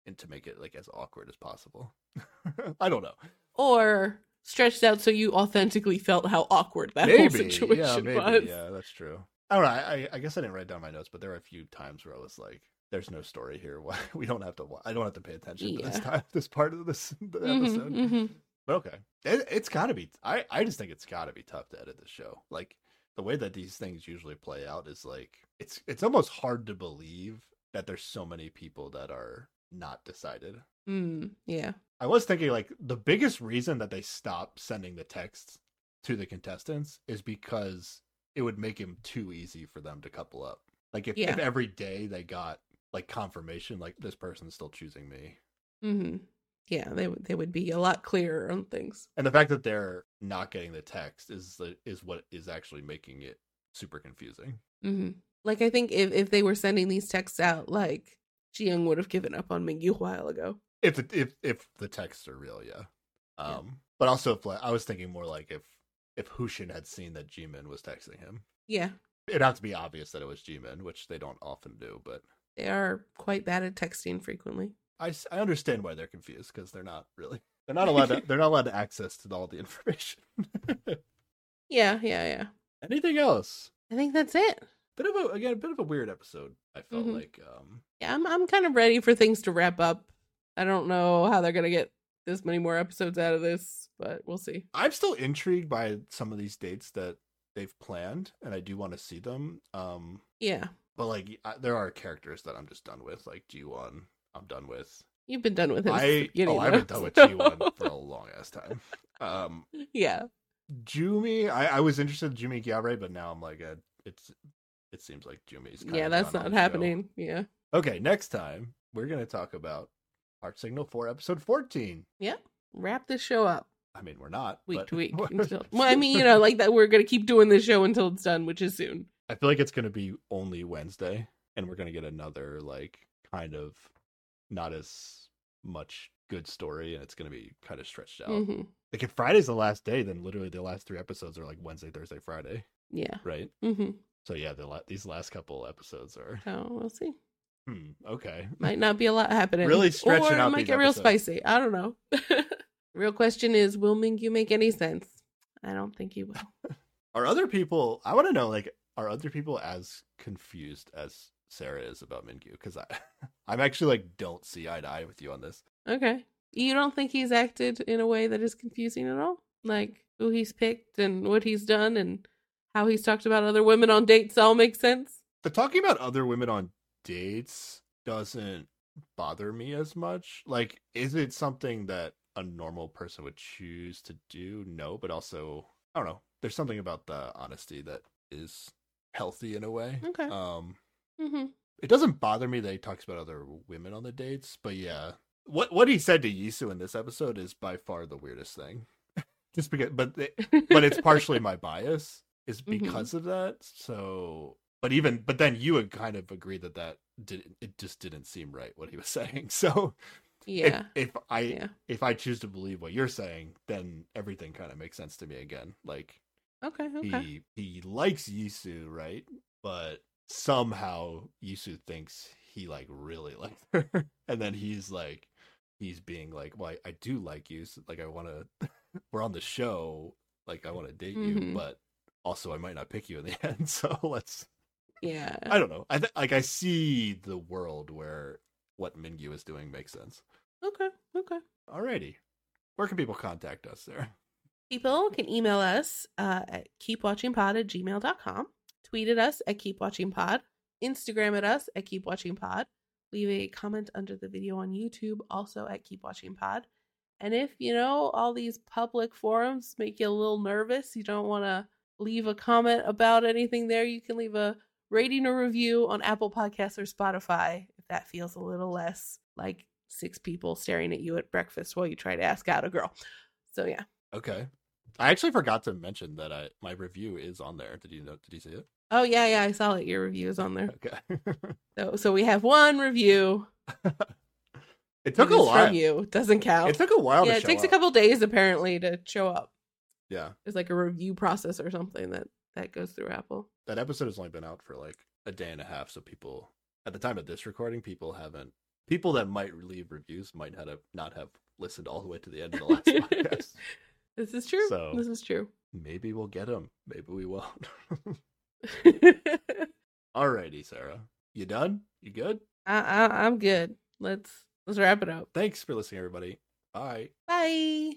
and to make it like as awkward as possible. I don't know.
or stretched out so you authentically felt how awkward that
maybe.
whole situation
yeah, maybe.
was.
Yeah, that's true. I don't know. I, I, guess I didn't write down my notes, but there were a few times where I was like, "There's no story here. Why we don't have to? I don't have to pay attention to this time, this part of this the
Mhm,
episode."
mhm.
But okay, it, it's got to be. I I just think it's got to be tough to edit the show. Like the way that these things usually play out is like it's it's almost hard to believe that there's so many people that are not decided.
Mm, yeah.
I was thinking like the biggest reason that they stopped sending the texts to the contestants is because it would make him too easy for them to couple up. Like if,
Yeah.
if every day they got like confirmation, like this person's still choosing me.
hmm Yeah, they would they would be a lot clearer on things.
And the fact that they're not getting the text is the is what is actually making it super confusing.
hmm Like I think if if they were sending these texts out, like Jiyoung would have given up on Mingyu a while ago.
If the, if if the texts are real, yeah.
Yeah.
Um but also if I was thinking more like if if Hushin had seen that Jimin was texting him.
Yeah,
It'd have to be obvious that it was Jimin, which they don't often do, but
they are quite bad at texting frequently.
I, I understand why they're confused because they're not really they're not allowed to, they're not allowed to access to all the information.
Yeah, yeah, yeah.
Anything else?
I think that's it.
Bit of a again a bit of a weird episode. I felt
Mhm.
like um
Yeah, I'm I'm kind of ready for things to wrap up. I don't know how they're gonna get this many more episodes out of this, but we'll see.
I'm still intrigued by some of these dates that they've planned, and I do want to see them. Um,
Yeah,
but like I, there are characters that I'm just done with, like Jiwon. I'm done with.
you've been done with him.
I oh I've been done with
so-
Jiwon for a long ass time. Um,
yeah,
Jumi, I, I was interested in Jumi Gyaore, but now I'm like, uh, it's it seems like Jumi's.
yeah, that's not happening. Yeah,
Okay, next time we're gonna talk about Heart Signal for episode 14.
Yeah, wrap this show up
I mean, we're not
week
but-
to week. Until, well, I mean, you know, like that. We're gonna keep doing this show until it's done, which is soon.
I feel like it's gonna be only Wednesday, and we're gonna get another like kind of not as much good story, and it's gonna be kind of stretched out.
hmm
Like if Friday's the last day, then literally the last three episodes are like Wednesday, Thursday, Friday,
Yeah.
right?
hmm
So yeah, the la- these last couple episodes are
Oh, we'll see.
hmm, okay.
Might not be a lot happening.
Really stretching
or
out
it might get real spicy. I don't know. real question is, will Mingyu make any sense? I don't think he will.
Are other people? I want to know like are other people as confused as Sarah is about Mingyu? Because I, I'm actually like don't see eye to eye with you on this.
Okay. You don't think he's acted in a way that is confusing at all? Like who he's picked and what he's done and how he's talked about other women on dates all makes sense?
The talking about other women on dates doesn't bother me as much. Like, is it something that a normal person would choose to do? No, but also I don't know. There's something about the honesty that is healthy in a way.
Okay.
Um,
hmm
it doesn't bother me that he talks about other women on the dates, but yeah, what what he said to Yisu in this episode is by far the weirdest thing. Just because, but it, but it's partially my bias is
Mhm.
because of that. So, but even but then you would kind of agree that that did it just didn't seem right what he was saying. So
Yeah.
if, if I
Yeah.
if I choose to believe what you're saying, then everything kind of makes sense to me again. Like
Okay. Okay.
he he likes Yisu, right? But somehow Yisu thinks he like really likes her, and then he's like, he's being like, "Well, I, I do like you. So, like, I want to. we're on the show. Like, I want to date you,
Mhm.
but also I might not pick you in the end. So let's.
Yeah.
I don't know. I th- like I see the world where what Mingyu is doing makes sense.
Okay. Okay.
Alrighty. Where can people contact us, there?
People can email us uh, at keepwatchingpod at gmail.com, tweet at us at Pod, Instagram at us at Keep Watching Pod. leave a comment under the video on YouTube also at Keep Watching Pod. And if, you know, all these public forums make you a little nervous, you don't want to leave a comment about anything there, you can leave a rating or review on Apple Podcasts or Spotify if that feels a little less like six people staring at you at breakfast while you try to ask out a girl. So yeah.
Okay. I actually forgot to mention that I my review is on there. Did you know? Did you see it?
Oh yeah, yeah, I saw it. Your review is on there.
Okay.
So so we have one review.
it took a while.
from you. It doesn't count.
It took a while.
yeah, it takes a couple days apparently to show up.
Yeah,
It's like a review process or something that that goes through Apple.
that episode has only been out for like a day and a half, so people at the time of this recording, people haven't. People that might leave reviews might not have not have listened all the way to the end of the last podcast.
This is true.
So-
This is true.
Maybe we'll get them. Maybe we won't. Alrighty, Sarah. You done? You good?
I, I I'm good. Let's let's wrap it up.
Thanks for listening, everybody. Bye.
Bye.